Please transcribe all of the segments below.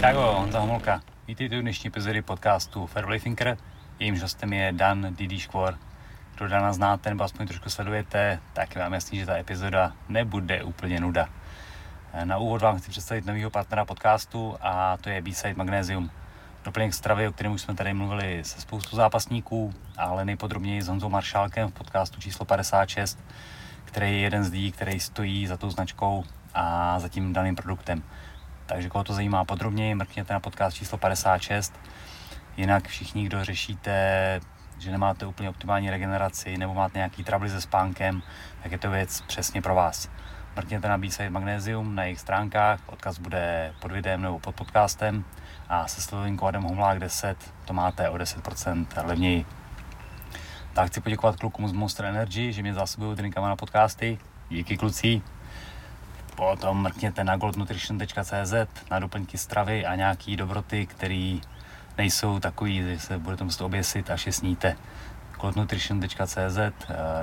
Čau, Honza Homolka. Vítejte u dnešní epizody podcastu Fairplay Thinker. Jejímž hostem je Dan Didi Škvor. Kdo Dana znáte nebo aspoň trošku sledujete, tak vám jasný, že ta epizoda nebude úplně nuda. Na úvod vám chci představit nového partnera podcastu a to je B-Side Magnesium. Doplněk stravy, o kterém už jsme tady mluvili se spoustu zápasníků, ale nejpodrobněji s Honzou Maršálkem v podcastu číslo 56, který je jeden z lidí, který stojí za tou značkou a za tím daným produktem. Takže koho to zajímá podrobněji, mrkněte na podcast číslo 56. Jinak všichni, kdo řešíte, že nemáte úplně optimální regeneraci nebo máte nějaký trably se spánkem, tak je to věc přesně pro vás. Mrkněte na B-Side Magnesium na jejich stránkách, odkaz bude pod videem nebo pod podcastem a se slovým kódem HOMLÁK 10 to máte o 10% levněji. Tak chci poděkovat klukům z Monster Energy, že mě zásobují drinkama na podcasty. Díky kluci. Potom mrkněte na goldnutrition.cz na doplňky stravy a nějaký dobroty, které nejsou takový, že se budete muset oběsit, až je sníte. goldnutrition.cz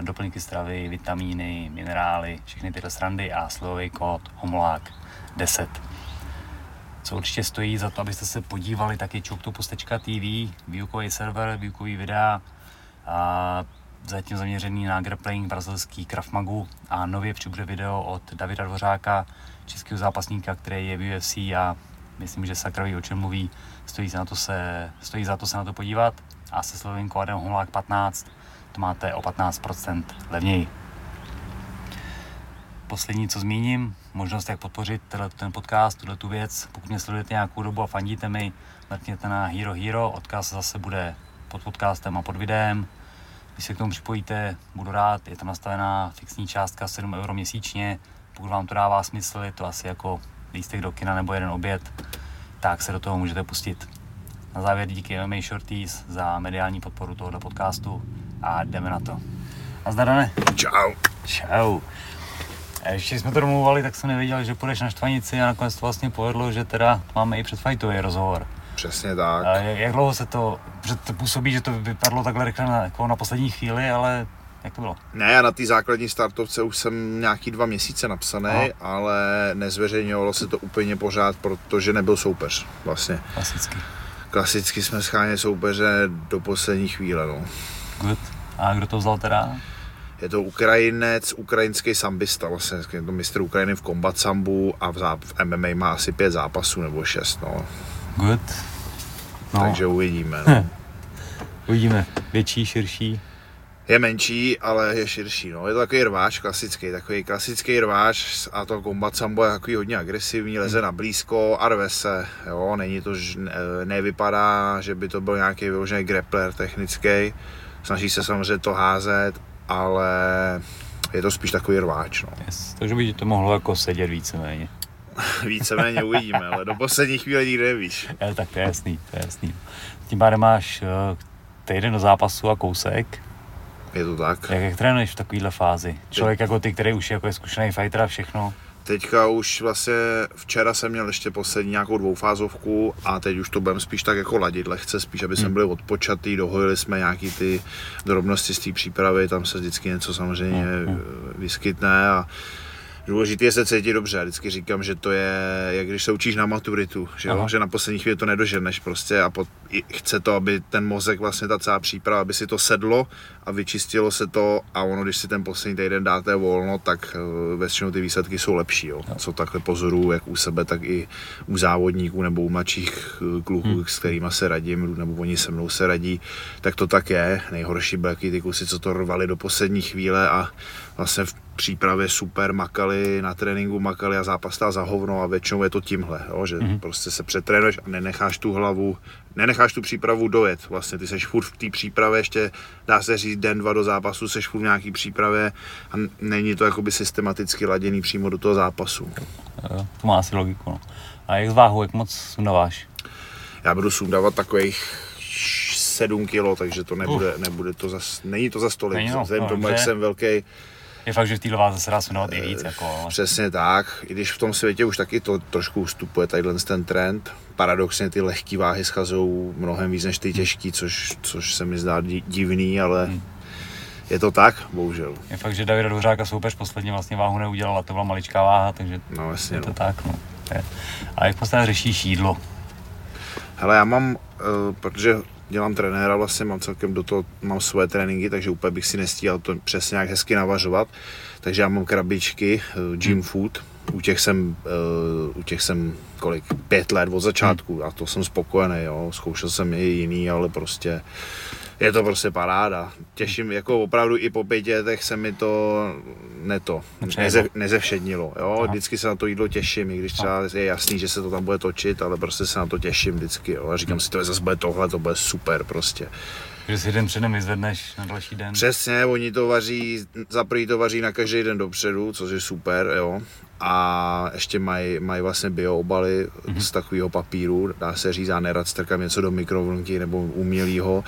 doplňky stravy, vitamíny, minerály, všechny tyhle srandy a slovový kód HOMLÁK 10 co určitě stojí za to, abyste se podívali, tak je choctopus.tv, výukový server, výukový videa, a zatím zaměřený na grappling brazilský Krav Magu a nově přibude video od Davida Dvořáka, českého zápasníka, který je v UFC a myslím, že sakravý o čem mluví, stojí, za to se, stojí za to se na to podívat a se slovým kódem HOMLÁK 15 to máte o 15% levněji. Poslední, co zmíním, možnost, jak podpořit ten podcast, tuhle tu věc. Pokud mě sledujete nějakou dobu a fandíte mi, mrkněte na Hero Hero, odkaz zase bude pod podcastem a pod videem. Když se k tomu připojíte, budu rád, je tam nastavená fixní částka 7 euro měsíčně. Pokud vám to dává smysl, je to asi jako lístek do kina nebo jeden oběd, tak se do toho můžete pustit. Na závěr díky MMA Shorties za mediální podporu tohoto podcastu a jdeme na to. A zdarane. Čau. Čau. A ještě jsme to domluvali, tak jsem nevěděl, že půjdeš na štvanici a nakonec to vlastně povedlo, že teda máme i předfajtový rozhovor. Přesně tak. A jak dlouho se to, že to působí, že to vypadlo takhle rychle na, jako na poslední chvíli, ale jak to bylo? Ne, já na té základní startovce už jsem nějaký dva měsíce napsaný, Aha. ale nezveřejňovalo se to úplně pořád, protože nebyl soupeř vlastně. Klasicky. Klasicky jsme scháněli soupeře do poslední chvíle, no. Good. A kdo to vzal teda? Je to Ukrajinec, ukrajinský sambista, vlastně je to mistr Ukrajiny v kombat sambu a v, záp- v MMA má asi pět zápasů nebo šest, no. Good. No. Takže uvidíme. No. Uvidíme. Větší, širší. Je menší, ale je širší. No. Je to takový rváč klasický, takový klasický rváč a to kombat sambo je takový hodně agresivní, leze na blízko a rve se. Jo. Není to, ne, nevypadá, že by to byl nějaký vyložený grappler technický. Snaží se samozřejmě to házet, ale je to spíš takový rváč. No. Yes. Takže by to mohlo jako sedět víceméně. víceméně uvidíme, ale do poslední chvíle nikdy nevíš. Je, tak to je jasný, to je jasný. Tím pádem máš uh, týden do zápasu a kousek. Je to tak. Jak, jak trénuješ v takovéhle fázi? Člověk jako ty, který už jako je zkušený fighter a všechno. Teďka už vlastně včera jsem měl ještě poslední nějakou dvoufázovku a teď už to budeme spíš tak jako ladit lehce, spíš aby jsme Hmm. byli odpočatý, dohojili jsme nějaký ty drobnosti z té přípravy, tam se vždycky něco samozřejmě Hmm, vyskytne a Důležité je se cítit dobře. Já vždycky říkám, že to je, jak když se učíš na maturitu, že, jo? Že na poslední chvíli to nedoženeš prostě a pot, chce to, aby ten mozek, vlastně ta celá příprava, aby si to sedlo a vyčistilo se to a ono, když si ten poslední týden dáte volno, tak eh, většinou ty výsledky jsou lepší. Jo? Co takhle pozoruju, jak u sebe, tak i u závodníků nebo u mladších eh, kluků, hmm. s kterými se radím, nebo oni se mnou se radí, tak to tak je. Nejhorší byly ty kusy, co to rvali do poslední chvíle a vlastně v přípravě super makali, na tréninku makali a zápas za hovno a většinou je to tímhle, jo, že mm-hmm. prostě se přetrénuješ a nenecháš tu hlavu, nenecháš tu přípravu dojet, vlastně ty seš furt v té přípravě, ještě dá se říct den, dva do zápasu, seš furt v nějaký přípravě a není to jakoby systematicky laděný přímo do toho zápasu. Jo, to má asi logiku. No. A jak z váhu, jak moc sundáváš? Já budu sundávat takových 7 kilo, takže to nebude, nebude to zas, není to za stolik, no, vzhledem no, tomu, jak jsem velký, Je fakt, že v téhle váze se dá sundávat i víc. Jako, Přesně tak, i když v tom světě už taky to trošku ustupuje tadyhle ten trend. Paradoxně ty lehké váhy schazují mnohem víc než ty těžký, což, což se mi zdá di- divný, ale Hmm. je to tak, bohužel. je fakt, že Davida Dvořáka soupeř posledně vlastně váhu neudělal a to byla maličká váha, takže No jasně, je to no. tak. No. Je. A jak prostě řešíš jídlo? Hele, já mám, uh, protože dělám trenéra, vlastně mám celkem do toho, mám svoje tréninky, takže úplně bych si nestíhal to přesně nějak hezky navažovat. Takže já mám krabičky, uh, gym hmm. food, u těch jsem, uh, u těch jsem kolik, pět let od začátku a to jsem spokojený, jo. Zkoušel jsem i jiný, ale prostě je to prostě paráda. Těším, jako opravdu i po pěti letech se mi to neto, neze, nezevšednilo, jo. Aha. Vždycky se na to jídlo těším, i když třeba je jasný, že se to tam bude točit, ale prostě se na to těším vždycky, jo. A říkám hmm. si, to je zase bude tohle, to bude super prostě. Že si den předem vyzvedneš na další den. Přesně, oni to vaří, za prvý to vaří na každý den dopředu, což je super, jo. A ještě mají maj vlastně bio obaly mm-hmm. z takového papíru, dá se říct, já nerad strkám něco do mikrovlnky nebo umělýho.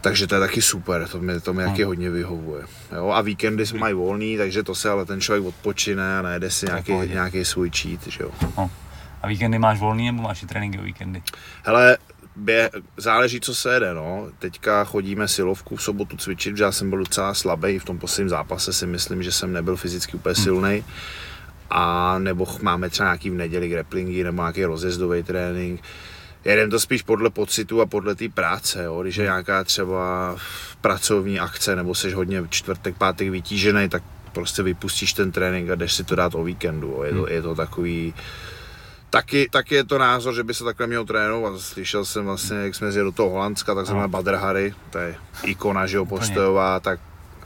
Takže to je taky super, to mi, to mi taky hmm. hodně vyhovuje. Jo? A víkendy mají volný, takže to se ale ten člověk odpočine a najde si nějaký, nějaký svůj cheat. Že jo? No. A víkendy máš volný nebo máš i tréninky o víkendy? Hele, bě, záleží, co se jede. No. Teďka chodíme silovku v sobotu cvičit, protože já jsem byl docela slabý v tom posledním zápase, si myslím, že jsem nebyl fyzicky úplně silný. Hmm. A nebo máme třeba nějaký v neděli grapplingy nebo nějaký rozjezdový trénink jedem to spíš podle pocitu a podle té práce, jo. když je hmm. nějaká třeba pracovní akce nebo jsi hodně čtvrtek, pátek vytížený, tak prostě vypustíš ten trénink a jdeš si to dát o víkendu. Jo. Je, to, hmm. je to takový, Taky, taky je to názor, že by se takhle měl trénovat. Slyšel jsem vlastně, jak jsme zjeli do toho Holandska, tak jsme no. Badr to je ikona, že jo, postojová, tak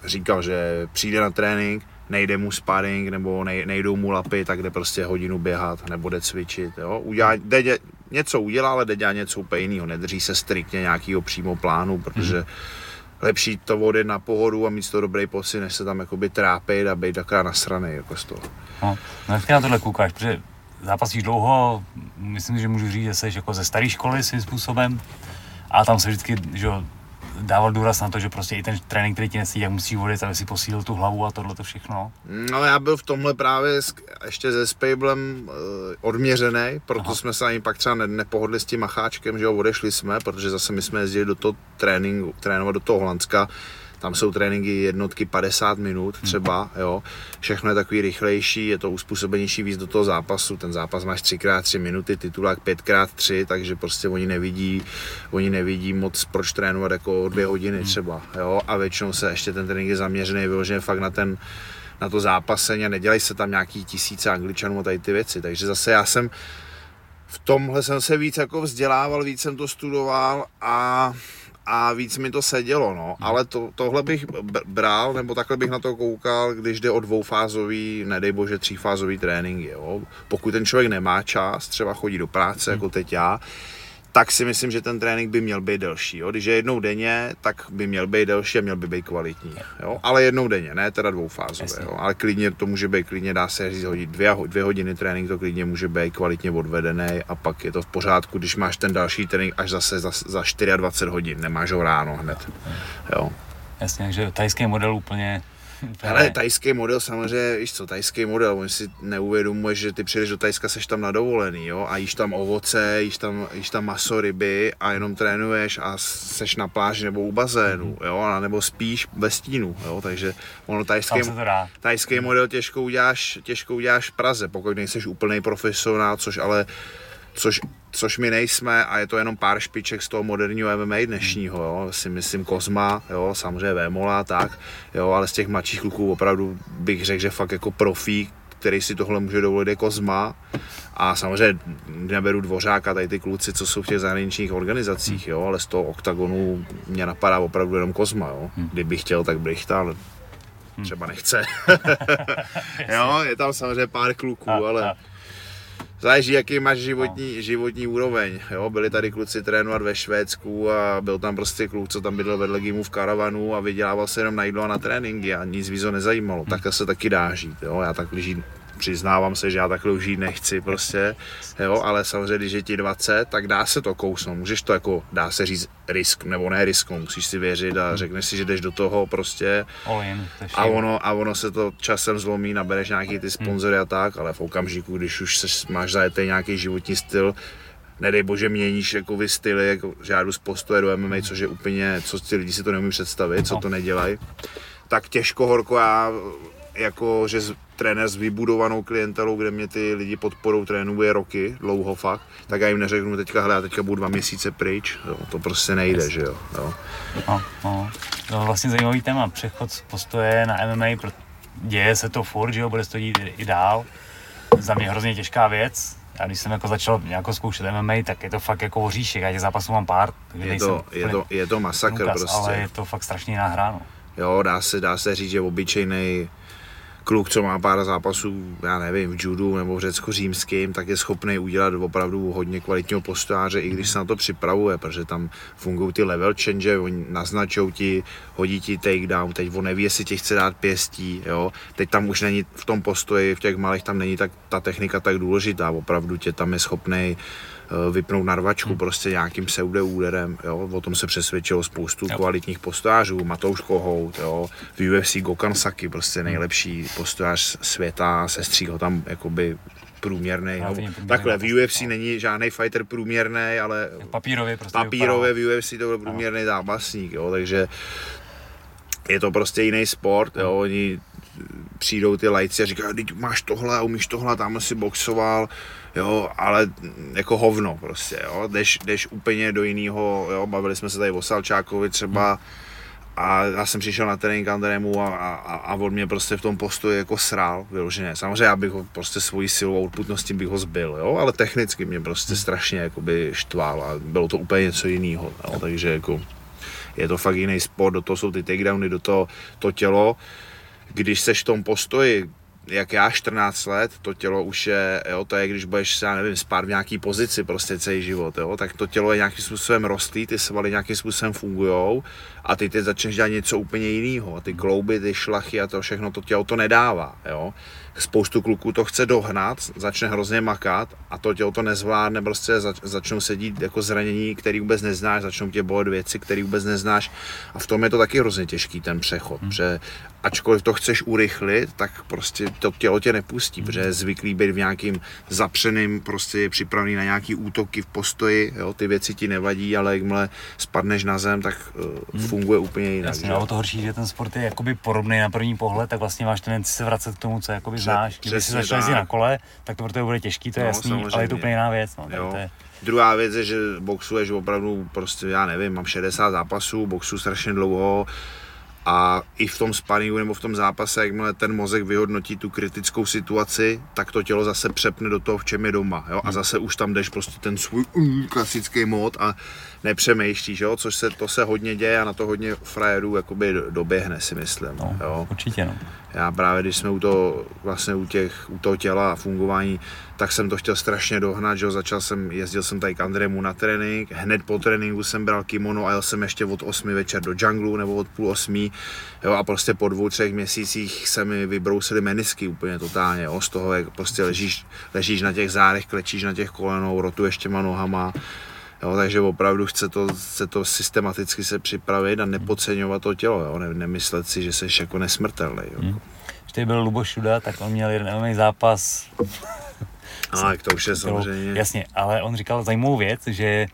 říkal, že přijde na trénink, nejde mu sparring nebo nej, nejdou mu lapy, tak jde prostě hodinu běhat nebo jde cvičit. Jo? Udělá, jde, něco udělá, ale jde dělat něco úplně jiného. Nedrží se striktně nějakého přímo plánu, protože mm. lepší to vody na pohodu a mít to dobrý pocit, než se tam jakoby trápit a být takrát nasraný jako z toho. No, no jak na tohle koukáš, protože zápasíš dlouho, myslím, že můžu říct, že jsi jako ze staré školy svým způsobem, a tam se vždycky, že dával důraz na to, že prostě i ten trénink, který ti nesí, jak musí vodit, aby si posílil tu hlavu a tohle to všechno? No já byl v tomhle právě ještě se Spablem uh, odměřený, proto Aha. jsme se ani pak třeba nepohodli s tím macháčkem, že jo, odešli jsme, protože zase my jsme jezdili do toho tréninku, trénovat do toho Holandska, tam jsou tréninky jednotky 50 minut třeba, jo. Všechno je takový rychlejší, je to uspůsobenější víc do toho zápasu. Ten zápas máš 3x3 minuty, titulák 5x3, takže prostě oni nevidí, oni nevidí moc proč trénovat jako dvě hodiny hmm. třeba, jo. A většinou se ještě ten trénink je zaměřený vyloženě fakt na ten na to zápasení a nedělají se tam nějaký tisíce angličanů a tady ty věci. Takže zase já jsem v tomhle jsem se víc jako vzdělával, víc jsem to studoval a a víc mi to sedělo, no. Hmm. Ale to, tohle bych bral, nebo takhle bych na to koukal, když jde o dvoufázový, nedej bože, třífázový trénink, jo. Pokud ten člověk nemá čas, třeba chodí do práce, hmm. jako teď já, tak si myslím, že ten trénink by měl být delší. Jo? Když je jednou denně, tak by měl být delší a měl by být kvalitní. Jo? Ale jednou denně, ne teda dvoufázové. Jo? Ale klidně to může být, klidně dá se říct, hodit dvě, dvě hodiny trénink, to klidně může být kvalitně odvedený a pak je to v pořádku, když máš ten další trénink až zase za, za 24 hodin, nemáš ho ráno hned. Jo? Jasně, takže tajský model úplně ale tajský model samozřejmě, víš co, tajský model, on si neuvědomuje, že ty přijdeš do Tajska, seš tam na dovolený, jo, a jíš tam ovoce, jíš tam, jíš tam maso, ryby a jenom trénuješ a seš na pláži nebo u bazénu, mm-hmm. jo, a nebo spíš ve stínu, jo, takže ono tajský, tajský model těžko uděláš, těžko uděláš v Praze, pokud nejseš úplný profesionál, což ale což, což my nejsme a je to jenom pár špiček z toho moderního MMA dnešního, jo, si myslím Kozma, jo, samozřejmě Vémola, tak, jo, ale z těch mladších kluků opravdu bych řekl, že fakt jako profík, který si tohle může dovolit je Kozma a samozřejmě neberu Dvořáka, tady ty kluci, co jsou v těch zahraničních organizacích, jo, ale z toho oktagonu mě napadá opravdu jenom Kozma, jo. Hmm. Kdyby chtěl, tak Brichta, ale hmm. třeba nechce. jo, je tam samozřejmě pár kluků, ale záleží, jaký máš životní, no. životní úroveň. Jo? Byli tady kluci trénovat ve Švédsku a byl tam prostě kluk, co tam bydlel vedle Gimu v karavanu a vydělával se jenom na jídlo a na tréninky a nic víc ho nezajímalo. Hmm. Takhle se taky dá žít. Jo? Já tak žít přiznávám se, že já takhle žít nechci prostě, jo, ale samozřejmě, když je ti 20, tak dá se to kousnout, můžeš to jako, dá se říct risk, nebo ne risk, musíš si věřit a řekneš si, že jdeš do toho prostě. A ono, a ono se to časem zlomí, nabereš nějaký ty sponzory a tak, ale v okamžiku, když už seš, máš zajetý nějaký životní styl, nedej bože měníš jako vy styly, jako žádu z postoje do MMA, což je úplně, co ty lidi si to neumí představit, co no. to nedělají, tak těžko horko já jako, že z, trenér s vybudovanou klientelou, kde mě ty lidi podporou trénuje roky, dlouho fakt, tak já jim neřeknu teďka, hele, já teďka budu dva měsíce pryč, jo, to prostě nejde, yes. že jo. jo. No, no. no, vlastně zajímavý téma, přechod z postoje na MMA, děje se to furt, že jo, bude to dít i dál. Za mě hrozně těžká věc, já když jsem jako začal nějakou zkoušet MMA, tak je to fakt jako oříšek, já těch zápasů mám pár. Je to, je, to, je to masakr Lukas, prostě. Ale je to fakt strašně nahráno. Jo, dá se, dá se říct, že obyčejný kluk, co má pár zápasů, já nevím, v judu nebo v řecko-římským, tak je schopný udělat opravdu hodně kvalitního postojáře, i když se na to připravuje, protože tam fungují ty level change, oni naznačou ti, hodí ti takedown, teď on neví, jestli ti chce dát pěstí, jo. Teď tam už není v tom postoji, v těch malých tam není tak ta technika tak důležitá, opravdu tě tam je schopný vypnout narvačku hmm. prostě nějakým pseudo úderem, jo, o tom se přesvědčilo spoustu jo. kvalitních postojářů, Matouš Kohout, jo, v UFC Gokan Saki, prostě hmm. nejlepší postojář světa, sestřík ho tam jakoby průměrný. No, takhle, v UFC no. není žádný fighter průměrný, ale papírově, prostě papírově v UFC to byl průměrný no. zápasník, jo, takže je to prostě jiný sport, jo, oni přijdou ty lajci a říkají, teď máš tohle, umíš tohle, tam si boxoval, jo, ale jako hovno prostě, jo, jdeš, jdeš úplně do jiného, jo, bavili jsme se tady o Salčákovi třeba, a já jsem přišel na trénink Andrému a, a, a on mě prostě v tom postoji jako srál vyloženě. Samozřejmě já bych ho prostě svojí silou a odputností bych ho zbyl, jo? ale technicky mě prostě strašně jakoby štval a bylo to úplně něco jiného. Takže jako je to fakt jiný sport, do toho jsou ty takedowny, do toho to tělo. Když seš v tom postoji, jak já 14 let, to tělo už je, jo, to je, když budeš, já nevím, spát v nějaký pozici prostě celý život, jo, tak to tělo je nějakým způsobem rostlý, ty svaly nějakým způsobem fungují a ty ty začneš dělat něco úplně jiného. Ty klouby, ty šlachy a to všechno, to tělo to nedává, jo spoustu kluků to chce dohnat, začne hrozně makat a to tělo to nezvládne, prostě zač, začnou sedít jako zranění, který vůbec neznáš, začnou tě bolet věci, které vůbec neznáš a v tom je to taky hrozně těžký ten přechod, hmm. že ačkoliv to chceš urychlit, tak prostě to tělo tě nepustí, hmm. protože je zvyklý být v nějakým zapřeným, prostě je připravený na nějaký útoky v postoji, jo, ty věci ti nevadí, ale jakmile spadneš na zem, tak uh, hmm. funguje úplně jinak. Jasně, no, to horší, že ten sport je jakoby podobný na první pohled, tak vlastně máš tendenci se vracet k tomu, co jakoby znáš. Kdyby si začal jezdit na kole, tak to pro tebe bude těžký, to je no, jasný, samozřejmě. ale je to úplně jiná věc. No, jo. To je... Druhá věc je, že boxuješ opravdu prostě, já nevím, mám 60 zápasů, boxu strašně dlouho, a i v tom sparingu nebo v tom zápase, jakmile ten mozek vyhodnotí tu kritickou situaci, tak to tělo zase přepne do toho, v čem je doma. Jo? A hmm. zase už tam jdeš prostě ten svůj uh, klasický mód a nepřemýšlíš, jo? což se, to se hodně děje a na to hodně frajerů jakoby doběhne si myslím. No, jo? Určitě no. Já právě, když jsme u toho, vlastně u, těch, u toho těla a fungování, tak jsem to chtěl strašně dohnat, že jo, začal jsem, jezdil jsem tady k Andrému na trénink, hned po tréninku jsem bral kimono a jel jsem ještě od 8 večer do džunglu nebo od půl osmí, jo, a prostě po dvou, třech měsících se mi vybrousily menisky úplně totálně, jo, z toho, jak prostě ležíš, ležíš na těch zádech, klečíš na těch kolenou, rotuješ těma nohama, Jo, takže opravdu chce to, chce to systematicky se připravit a nepodceňovat to tělo, jo, ne, nemyslet si, že jsi jako nesmrtelný. Jo. Hmm. Když byl Lubo Šuda, tak on měl jeden zápas. Ale to už je samozřejmě. Jasně, ale on říkal zajímavou věc, že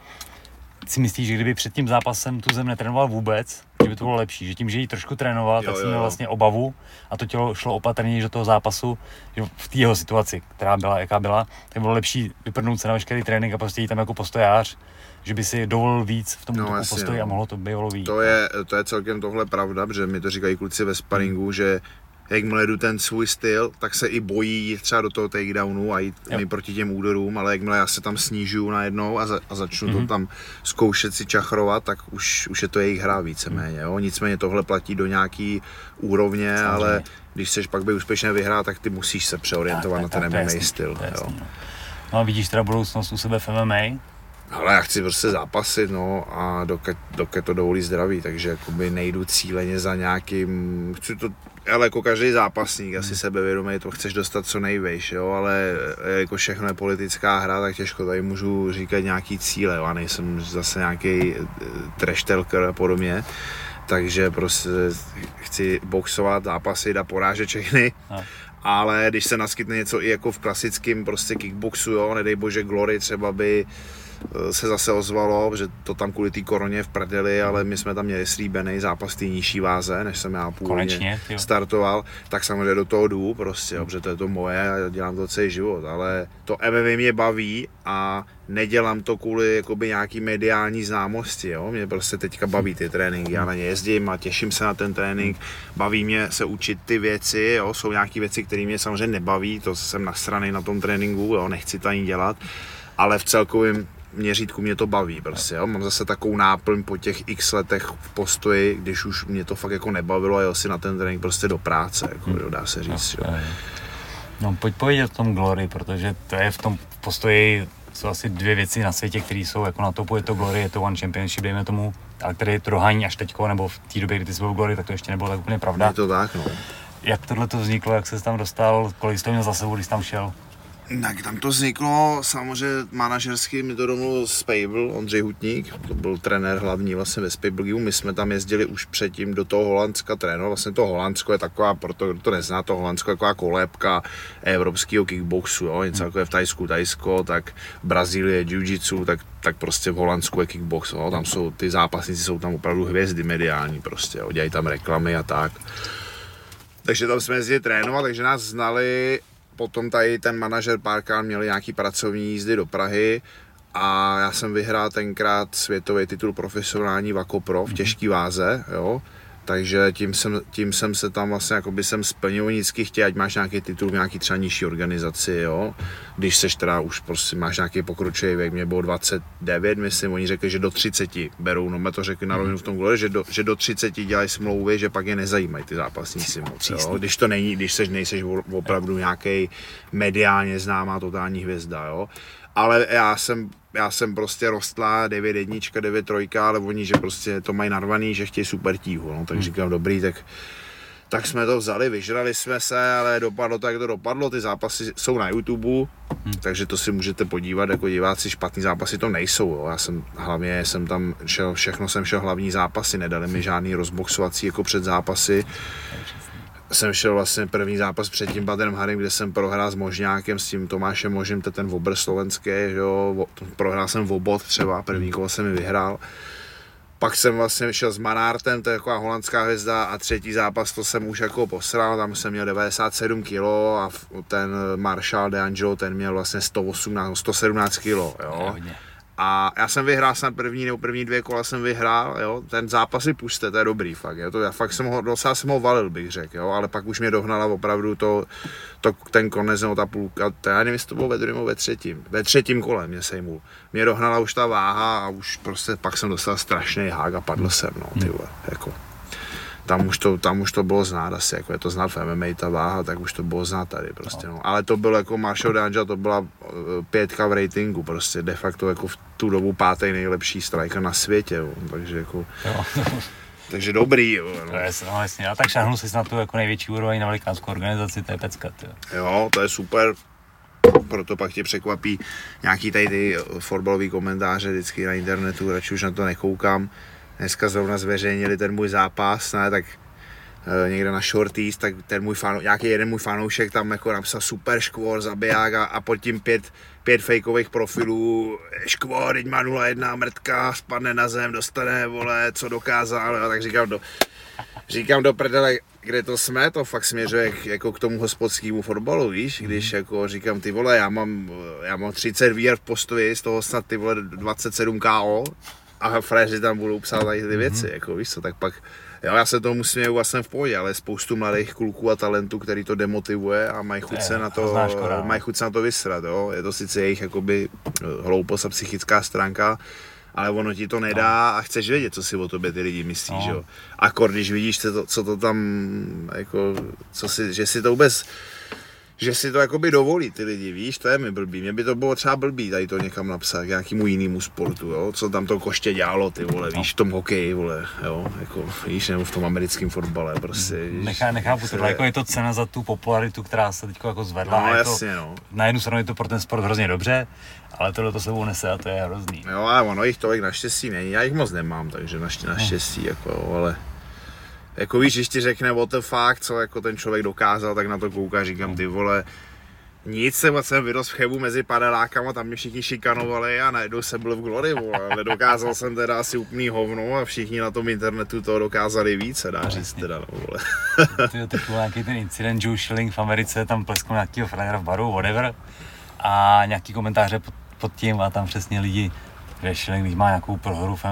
si myslí, že kdyby před tím zápasem tu zem netrénoval vůbec, že by to bylo lepší, že tím, že ji trošku trénoval, jo, tak jsem měl vlastně obavu a to tělo šlo opatrně do toho zápasu, že v té jeho situaci, která byla, jaká byla, tak bylo lepší vyprdnout se na veškerý trénink a prostě jít tam jako postojář, že by si dovolil víc v tom no, postoji no. a mohlo to bývalo víc. To je, to je celkem tohle pravda, protože mi to říkají kluci ve sparingu, hmm. že jakmile jdu ten svůj styl, tak se i bojí jít třeba do toho takedownu a jít mi proti těm úderům, ale jakmile já se tam snížuju najednou a, za, a začnu mm-hmm. to mhm. tam zkoušet si čachrovat, tak už, už je to jejich hra víceméně. Jo? Nicméně tohle platí do nějaký úrovně, Samozřejmě. ale když chceš pak by úspěšně vyhrát, tak ty musíš se přeorientovat tak, tak, na ten MMA styl. jo. No. no a vidíš teda budoucnost u sebe v MMA? Ale já chci prostě zápasit, no, a dokud, dokud to dovolí zdraví, takže jakoby nejdu cíleně za nějakým, chci to, ale jako každý zápasník, asi hmm. sebevědomý, to chceš dostat co nejvejš, jo, ale jako všechno je politická hra, tak těžko tady můžu říkat nějaký cíle, jo, a nejsem zase nějaký eh, trashtelker a podobně, takže prostě chci boxovat, zápasit a porážet všechny. No ale když se naskytne něco i jako v klasickém prostě kickboxu, jo, nedej bože Glory třeba by eh, se zase ozvalo, že to tam kvůli té koroně v prdeli, ale my jsme tam měli slíbený zápas té nižší váze, než jsem já původně Konečně, jo. startoval, tak samozřejmě do toho jdu prostě, protože to je to moje a dělám to celý život, ale to MMA mě baví a nedělám to kvůli jakoby nějaký mediální známosti, jo? mě prostě teďka baví ty tréninky, já na ně jezdím a těším se na ten trénink, baví mě se učit ty věci, jo? jsou nějaké věci, které mě samozřejmě nebaví, to jsem nasranej na tom tréninku, jo? nechci to ani dělat, ale v celkovém měřítku mě to baví prostě, jo? mám zase takovou náplň po těch x letech v postoji, když už mě to fakt jako nebavilo a jel si na ten trénink prostě do práce, jako, jo, dá se říct. Jo? No pojď povědět o tom Glory, protože to je v tom postoji jsou asi dvě věci na světě, které jsou jako na topu, je to Glory, je to One Championship, dejme tomu, ale který to dohání až teďko, nebo v té době, kdy ty jsi byl v Glory, tak to ještě nebylo tak úplně pravda. Je to tak, no. Jak tohle to vzniklo, jak se tam dostal, kolik jsi to měl za sebou, když jsi tam šel? Tak tam to vzniklo, samozřejmě manažersky mi to domluvil Spable, Ondřej Hutník, to byl trenér hlavní vlastně ve Spable My jsme tam jezdili už předtím do toho Holandska trénovat. Vlastně to Holandsko je taková, proto kdo to nezná, to Holandsko je taková kolébka evropského kickboxu, jo? něco jako je v Tajsku Tajsko, tak Brazílie jiu-jitsu, tak, tak prostě v Holandsku je kickbox, jo? tam jsou ty zápasníci, jsou tam opravdu hvězdy mediální prostě, jo? dělají tam reklamy a tak. Takže tam jsme jezdili trénovat, takže nás znali potom tady ten manažer Parka měl nějaký pracovní jízdy do Prahy a já jsem vyhrál tenkrát světový titul profesionální Vakopro v těžké váze, jo. Takže tím jsem, tím jsem se tam vlastně, jako by jsem splnil vždycky chtěl, ať máš nějaký titul v nějaký třeba nižší organizaci, jo. Když seš teda už prostě máš nějaký pokročilý věk, mě bylo 29, myslím, oni řekli, že do 30 berou, no mě to řekli na rovinu v tom gole, že do, že do 30 dělají smlouvy, že pak je nezajímají ty zápasníci moc, jo. Když to není, když seš, nejseš opravdu nějaký mediálně známá totální hvězda, jo ale já jsem, já jsem prostě rostla 9 jednička, 9 trojka, ale oni, že prostě to mají narvaný, že chtějí super tíhu, no, tak hmm. říkám, dobrý, tak tak jsme to vzali, vyžrali jsme se, ale dopadlo tak, to dopadlo, ty zápasy jsou na YouTube, hmm. takže to si můžete podívat, jako diváci, špatný zápasy to nejsou, jo. já jsem hlavně, jsem tam šel, všechno jsem šel hlavní zápasy, nedali mi žádný rozboxovací jako před zápasy, jsem šel vlastně první zápas před tím Badrem Harem, kde jsem prohrál s Možňákem, s tím Tomášem Možem, to ten obr slovenský, jo, prohrál jsem v obod třeba, první kolo jsem mi vyhrál. Pak jsem vlastně šel s Manartem, to je taková holandská hvězda a třetí zápas to jsem už jako posral, tam jsem měl 97 kg a ten Marshall De Angelo, ten měl vlastně 118, 117 kg, jo. A já jsem vyhrál snad první nebo první dvě kola jsem vyhrál, jo. Ten zápas si puste, to je dobrý fakt, jo. To já fakt jsem ho, docela jsem ho valil, bych řekl, jo. Ale pak už mě dohnala opravdu to, to ten konec nebo ta půlka, to já nevím, jestli to bylo ve druhém ve třetím. Ve třetím kole mě sejmul. Mě dohnala už ta váha a už prostě pak jsem dostal strašný hák a padl jsem, no, ty vole, jako tam už, to, tam už to bylo znát asi, jako je to znát v MMA ta váha, tak už to bylo znát tady prostě, no. Ale to bylo jako Marshall Danja, to byla eh, pětka v ratingu prostě, de facto jako v tu dobu pátý nejlepší striker na světě, jo. takže jako... Jo. Takže dobrý, jo. No. To je, no jasně, a tak šáhnul jsi na tu jako největší úroveň na velikánskou organizaci, to je pecka, jo. Jo, to je super, proto pak tě překvapí nějaký tady ty fotbalový komentáře vždycky na internetu, radši už na to nekoukám dneska zrovna zveřejnili ten můj zápas, ne, tak e, někde na Shorties, tak ten můj fan, nějaký jeden můj fanoušek tam jako napsal super škvor, zabiják a, a pod tím pět, pět fejkových profilů, škvor, teď má 0-1, mrtka, spadne na zem, dostane, vole, co dokázal, a tak říkám do, říkám do prdele, kde to jsme, to fakt směřuje jako k tomu hospodskému fotbalu, víš, když mhm. jako říkám, ty vole, já mám, já mám 30 výher v postoji, z toho snad ty vole 27 KO, a fréři tam budou psát tady ty věci, mm-hmm. jako víš co, tak pak, jo, já se tomu směju vlastně v pohodě, ale spoustu mladých kluků a talentů, který to demotivuje a mají chuť se na to, mají chuť se na to vysrat, jo, je to sice jejich jakoby eh, hloupost a psychická stránka, ale ono ti to nedá a chceš vědět, co si o tobě ty lidi myslí, no. že jo. A když vidíš, co to, co to tam, jako, co si, že si to vůbec že si to jakoby dovolí ty lidi, víš, to je mi blbý. Mě by to bylo třeba blbý tady to někam napsat, k nějakému jinému sportu, jo, co tam to koště dělalo, ty vole, víš, v tom hokeji, vole, jo, jako, víš, nebo v tom americkém fotbale, prostě. Víš, Nechá, nechápu to, jako je to cena za tu popularitu, která se teď jako zvedla. No, jasně, to, no. Na jednu stranu je to pro ten sport hrozně dobře, ale tohle to sebou nese a to je hrozný. Jo, a ono jich tolik naštěstí není, já jich moc nemám, takže naštěstí, no. jako, ale jako víš, když ti řekne what the fuck, co jako ten člověk dokázal, tak na to kouká, říkám, ty vole, Nic jsem, jsem vyrost v Chebu mezi panelákama, tam mě všichni šikanovali a najednou jsem byl v glory, vole, ale dokázal jsem teda asi úplný hovno a všichni na tom internetu to dokázali více, dá říct teda, no, vole. Ty, to byl nějaký ten incident, Joe Schilling v Americe, tam pleskl nějakýho frajera v baru, whatever, a nějaký komentáře pod, pod tím a tam přesně lidi, Schilling, když má nějakou prohru v,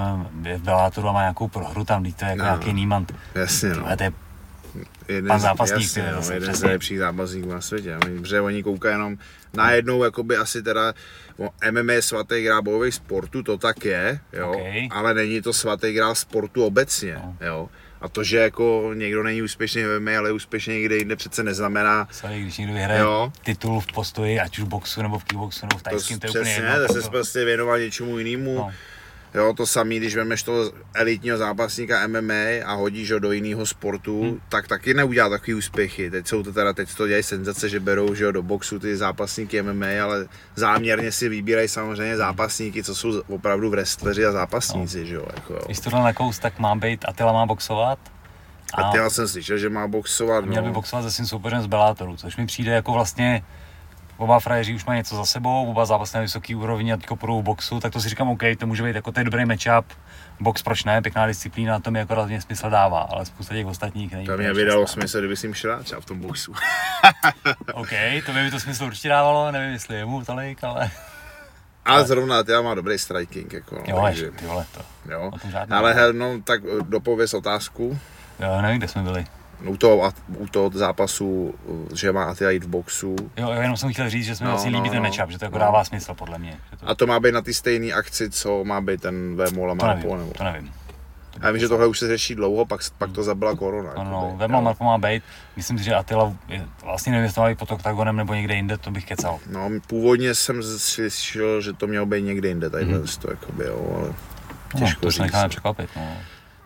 Bellatoru a má nějakou prohru tam, když to je jako No. nějaký Niemand. Jasně, no. Tohle to je jeden, Pan zápasník, jasně, ty, no, zase jeden z nejlepších zápasníků na světě. Protože oni koukají jenom najednou, jakoby asi teda, MMA je svatý grál bojových sportů, to tak je, jo, Ok. ale není to svatý grál sportu obecně, No. jo. A to, že jako někdo není úspěšný v MMA, ale je úspěšný někde jinde, přece neznamená, Sorry, když někdo vyhraje Jo. titul v postoji, ať už v boxu nebo v kickboxu nebo v to, tajském, to je úplně přesně, jedno. to se prostě věnoval něčemu jinému. No. Jo, to samý, když vemeš toho elitního zápasníka MMA a hodíš ho do jiného sportu, Hm. hmm. tak taky neudělá takový úspěchy. Teď jsou to teda, teď to dělají senzace, že berou že jo, do boxu ty zápasníky MMA, ale záměrně si vybírají samozřejmě zápasníky, co jsou opravdu wrestleri a zápasníci, no. že jo, jako jo. Když tohle na kous, tak má být, Attila má boxovat. A já jsem slyšel, že má boxovat, měl by no. boxovat se svým soupeřem z Bellatoru, což mi přijde jako vlastně Oba frajeři už mají něco za sebou, oba zápasy na vysoký úrovni a teďko půjdou v boxu, tak to si říkám, OK, to může být jako to je dobrý matchup. Box proč ne, pěkná disciplína, to mi jako rozhodně smysl dává, ale spousta těch ostatních není. To mě by dalo smysl, kdyby si jim šel třeba v tom boxu. OK, to by mi to smysl určitě dávalo, nevím jestli jemu tolik, ale Ale zrovna ty má dobrý striking, jako no, jo, takže, ty vole, to. jo. Ale hel, no, tak dopověz otázku. Jo, nevím, kde jsme byli. U toho, u toho zápasu, že má Attila jít v boxu. Jo, jo, jenom jsem chtěl říct, že se mi No, vlastně no, líbí ten no. matchup, že to jako No. dává smysl podle mě. Že to, A to má být na ty stejné akci, co má být ten Vémola to Marpo, nevím, nebo? to nevím. Já vím, že tohle už se řeší dlouho, pak, pak to zabila korona. No, no, Vemla. Marpo má být. Myslím si, že Attila, je, vlastně nevím, jestli to má být pod oktagonem nebo někde jinde, to bych kecal. No, původně jsem slyšel, že to mělo být někde jinde, tady mm. to, jakoby, jo, ale No, těžko to se říct. necháme překvapit. No.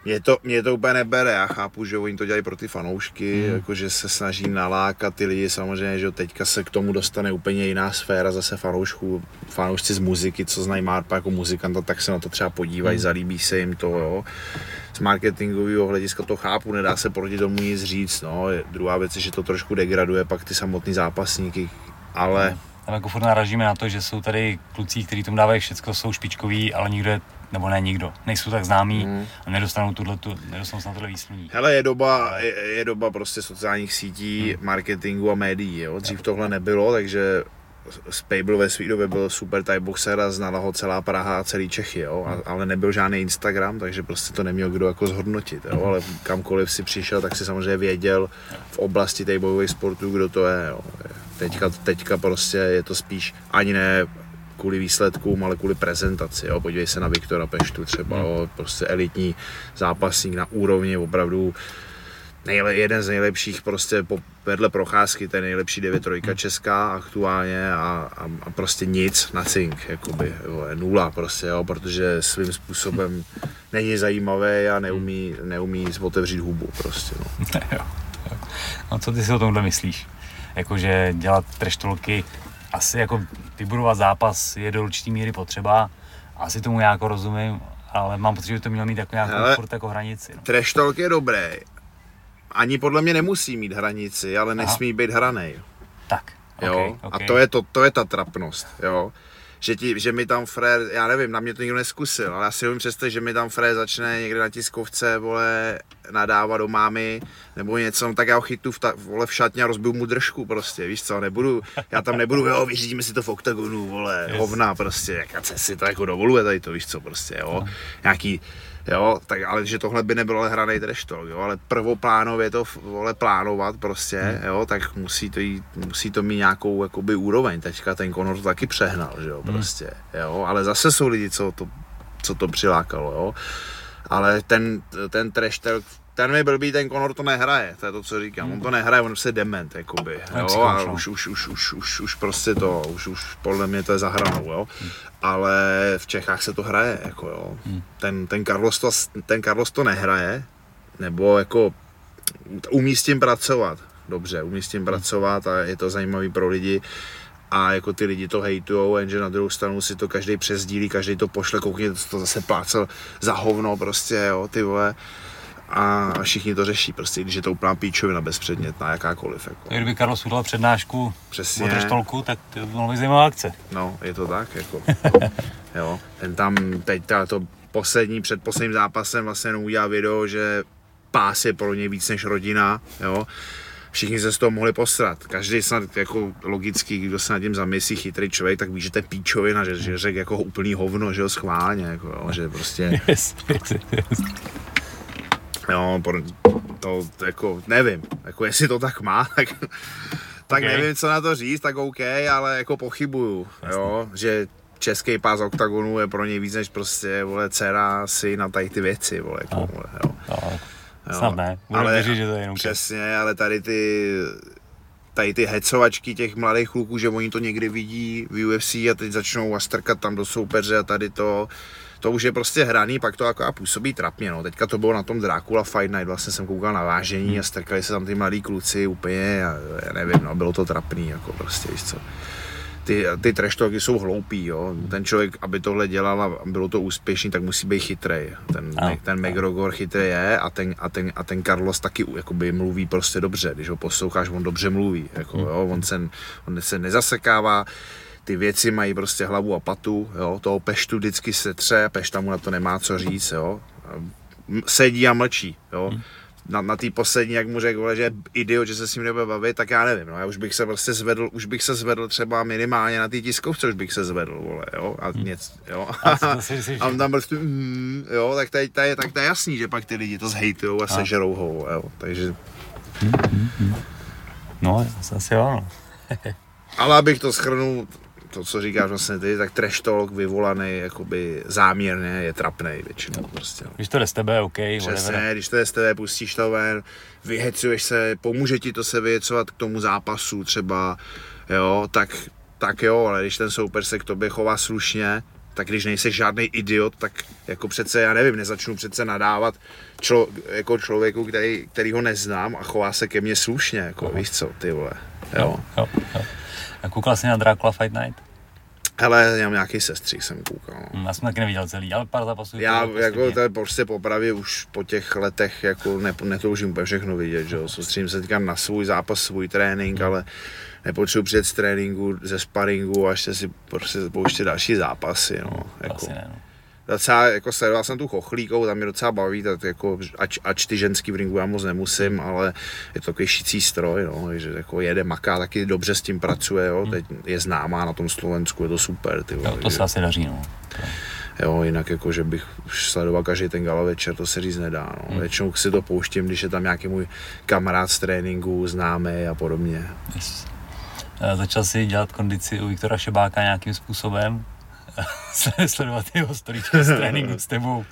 Mě to, mě to úplně nebere, já chápu, že oni to dělají pro ty fanoušky, Hmm. mm. jako, že se snaží nalákat ty lidi, samozřejmě, že teďka se k tomu dostane úplně jiná sféra zase fanoušků, fanoušci z muziky, co znají Marpa jako muzikanta, tak se na to třeba podívají, Hmm. zalíbí se jim to, jo. Z marketingového hlediska to chápu, nedá se proti tomu nic říct, no. Druhá věc je, že to trošku degraduje pak ty samotný zápasníky, ale Tam jako furt narážíme na to, že jsou tady kluci, kteří tomu dávají všechno, jsou špičkoví, ale nikdo je, nebo ne nikdo, nejsou tak známí Mm. a nedostanou, tuhle, tu, nedostanou se na tohle výsluní. Hele, je doba, je, je doba prostě sociálních sítí, Hmm. marketingu a médií, jo. Dřív tohle nebylo, takže Spable ve své době byl super Thai boxer a znala ho celá Praha a celý Čechy, jo. Hmm. A, ale nebyl žádný Instagram, takže prostě to neměl kdo jako zhodnotit, Hmm. jo. Ale kamkoliv si přišel, tak si samozřejmě věděl v oblasti těch bojových sportů, kdo to je, jo. Teďka, teďka prostě je to spíš ani ne kvůli výsledkům, ale kvůli prezentaci. Jo. Podívej se na Viktora Peštu třeba, Hmm. jo. prostě elitní zápasník na úrovni opravdu nejle, jeden z nejlepších prostě po, vedle procházky, ten nejlepší 9 Hmm. česká aktuálně a, a, a, prostě nic, nothing, jakoby, jo, je nula prostě, jo, protože svým způsobem není zajímavý a neumí, neumí otevřít hubu prostě, no. jo. jo. No co ty si o tomhle myslíš? Jakože dělat treštolky, asi jako vybudovat zápas je do určitý míry potřeba, asi tomu nějak rozumím, ale mám pocit, že by to mělo mít jako nějakou Hele. furt jako hranici. No. Trash talk je dobrý, ani podle mě nemusí mít hranici, ale nesmí být hranej. Tak, jo. okay, A okay. to je, to, to je ta trapnost, jo. Že, ti, že mi tam frér, já nevím, na mě to nikdo neskusil, ale já si umím představit, že mi tam frér začne někde na tiskovce, vole, nadávat do mámy, nebo něco, no, tak já ho chytu v, ta, vole, v šatně a rozbiju mu držku prostě, víš co, nebudu, já tam nebudu, jo, vyřídíme si to v oktagonu, vole, Yes. hovna prostě, jak se si to jako dovoluje tady to, víš co, prostě, jo, nějaký, Jo, tak ale že tohle by nebylo ale hranej trash talk, jo, ale prvoplánově to vole plánovat prostě, hmm. jo, tak musí to, jít, musí to mít nějakou jakoby úroveň, teďka ten Conor to taky přehnal, že jo, prostě, jo, ale zase jsou lidi, co to, co to přilákalo, jo, ale ten, ten trash talk, ten mi blbý, ten Conor to nehraje, to je to, co říkám, on to nehraje, on se dement, jakoby, jo, a no. už, už, už, už, už, už prostě to, už, už podle mě to je za hranou, jo, ale v Čechách se to hraje, jako jo, ten, ten, Carlos to, ten Carlos to nehraje, nebo jako umí s tím pracovat, dobře, umí s tím pracovat a je to zajímavý pro lidi, a jako ty lidi to hejtujou, jenže na druhou stranu si to každý přezdílí, každý to pošle, koukně, to zase plácel za hovno prostě, jo, ty vole. A všichni to řeší, prostě, když je to úplná píčovina bezpředmětná, jakákoliv. Jako. Tak kdyby Karlo udělal přednášku Přesně. o treštolku, tak to bylo by zajímavá akce. No, je to tak, jako. jo, ten tam teď to poslední, před posledním zápasem vlastně jenom udělal video, že pás je pro něj víc než rodina, jo. Všichni se z toho mohli posrat. Každý snad jako logicky, kdo se nad tím zamyslí, chytrý člověk, tak ví, že to je píčovina, že, že řekl jako úplný hovno, že jo, schválně, jako, jo, že prostě, Yes, yes, yes. Jo, pro- to, jako, nevím, jako jestli to tak má, tak, tak Ok. nevím, co na to říct, tak OK, ale jako pochybuju, jo, že český pás oktagonu je pro něj víc než prostě, vole, dcera, syn a tady ty věci, vole, jako, No. vole, jo. No, Jo. snad ne. Budu Ale- věřit, že to je jenom. Přesně, ale tady ty tady ty hecovačky těch mladých kluků, že oni to někdy vidí v UFC a teď začnou a strkat tam do soupeře a tady to, to už je prostě hraný, pak to jako a působí trapně, no. Teďka to bylo na tom Dracula Fight Night, vlastně jsem koukal na vážení a strkali se tam ty mladí kluci úplně a já nevím, no, bylo to trapný, jako prostě, víš co. Ty, ty trash talky jsou hloupý, jo. Ten člověk, aby tohle dělal a bylo to úspěšný, tak musí být chytrej. Ten, ten McGregor chytrý je a ten, a, ten, a ten Carlos taky jakoby mluví prostě dobře. Když ho posloucháš, on dobře mluví. Jako, jo. On, se, on se nezasekává, ty věci mají prostě hlavu a patu, jo. toho peštu vždycky se tře, pešta mu na to nemá co říct, jo. Sedí a mlčí, jo. Na, na té poslední, jak mu řekl, že je idiot, že se s ním nebude bavit, tak já nevím, no, já už bych se prostě zvedl, už bych se zvedl třeba minimálně na té tiskovce, už bych se zvedl, vole, jo, a něco, jo. A a on tam prostě, mm, jo, tak to, je, to je, tak to je jasný, že pak ty lidi to zhejtujou a sežerou ho, jo, takže, No, asi- jo, ale abych to schrnul, to, co říkáš vlastně ty, tak trash talk vyvolaný jakoby záměrně je trapnej většinou prostě. no. Když to jde z tebe, OK, Přesně, whatever. když to je z tebe, pustíš to ven, vyhecuješ se, pomůže ti to se vyhecovat k tomu zápasu třeba, jo, tak, tak jo, ale když ten soupeř se k tobě chová slušně, tak když nejsi žádný idiot, tak jako přece, já nevím, nezačnu přece nadávat člo, jako člověku, který, který ho neznám a chová se ke mně slušně, jako víš co, ty vole, jo. jo, jo. A koukal jsi na Dracula Fight Night? Hele, já mám nějaký sestří, jsem koukal. No. Hm, Já jsem taky neviděl celý, ale pár zápasů. Já bylo jako prostě to je prostě popravě už po těch letech jako ne, netoužím úplně všechno vidět, že jo. Soustředím se teďka na svůj zápas, svůj trénink, ale nepotřebuji přijet z tréninku, ze sparingu a ještě si prostě pouštět další zápasy, no. To Jako, asi ne, no. Docela, jako sledoval jsem tu chochlíkou, tam mě docela baví, tak jako, ač, ač ty ženský v ringu já moc nemusím, ale je to takový šicí stroj, no, takže jako jede, maká, taky dobře s tím pracuje, jo, teď je známá na tom Slovensku, je to super, ty vole, Jo, to že- se asi daří, no. Jo, jinak jako, že bych sledoval každý ten gala večer, to se říct nedá. No. Hmm. Většinou si to pouštím, když je tam nějaký můj kamarád z tréninku, známý a podobně. Yes. Eh, Začal si dělat kondici u Viktora Šebáka nějakým způsobem. Sledovat jeho storíčky z tréninku s tebou.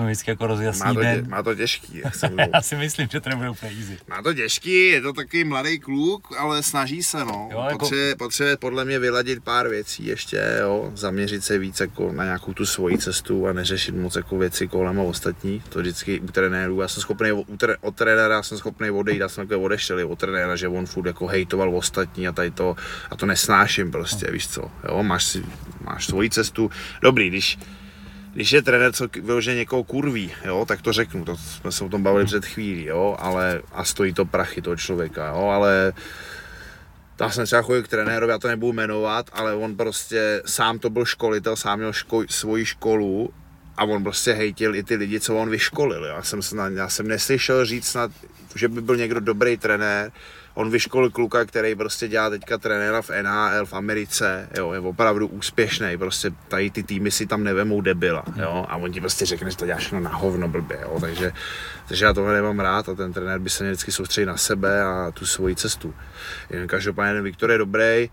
To mi vždycky jako Má rozjasní to, tě, den. má to těžký, jak jsem Já si myslím, že to nebude úplně easy. Má to těžký, je to takový mladý kluk, ale snaží se, no. Jo, jako- Potřebuje, potřebuje podle mě vyladit pár věcí ještě, jo. Zaměřit se víc jako na nějakou tu svoji cestu a neřešit moc jako věci kolem a ostatní. To vždycky u trenérů, já jsem schopný, od trenéra jsem schopný odejít, já jsem takové odešel od trenéra, že on furt jako hejtoval ostatní a tady to, a to nesnáším prostě, víš co, jo. Máš, si, máš svoji cestu, dobrý, když když je trenér, co vyloženě někoho kurví, jo, tak to řeknu, to jsme se o tom bavili před chvílí, jo, ale a stojí to prachy toho člověka, jo, ale já jsem třeba chodil k trenérovi, já to nebudu jmenovat, ale on prostě sám to byl školitel, sám měl ško, svoji školu a on prostě hejtil i ty lidi, co on vyškolil. jo. Já jsem, snad, já jsem neslyšel říct snad, že by byl někdo dobrý trenér. On vyškolil kluka, který prostě dělá teďka trenéra v NHL v Americe, jo, je opravdu úspěšný, prostě tady ty týmy si tam nevemou debila, jo, a on ti prostě řekne, že to děláš na hovno blbě, jo, takže, takže já tohle nemám rád a ten trenér by se měl vždycky soustředit na sebe a tu svoji cestu. Jen každopádně Viktor je dobrý,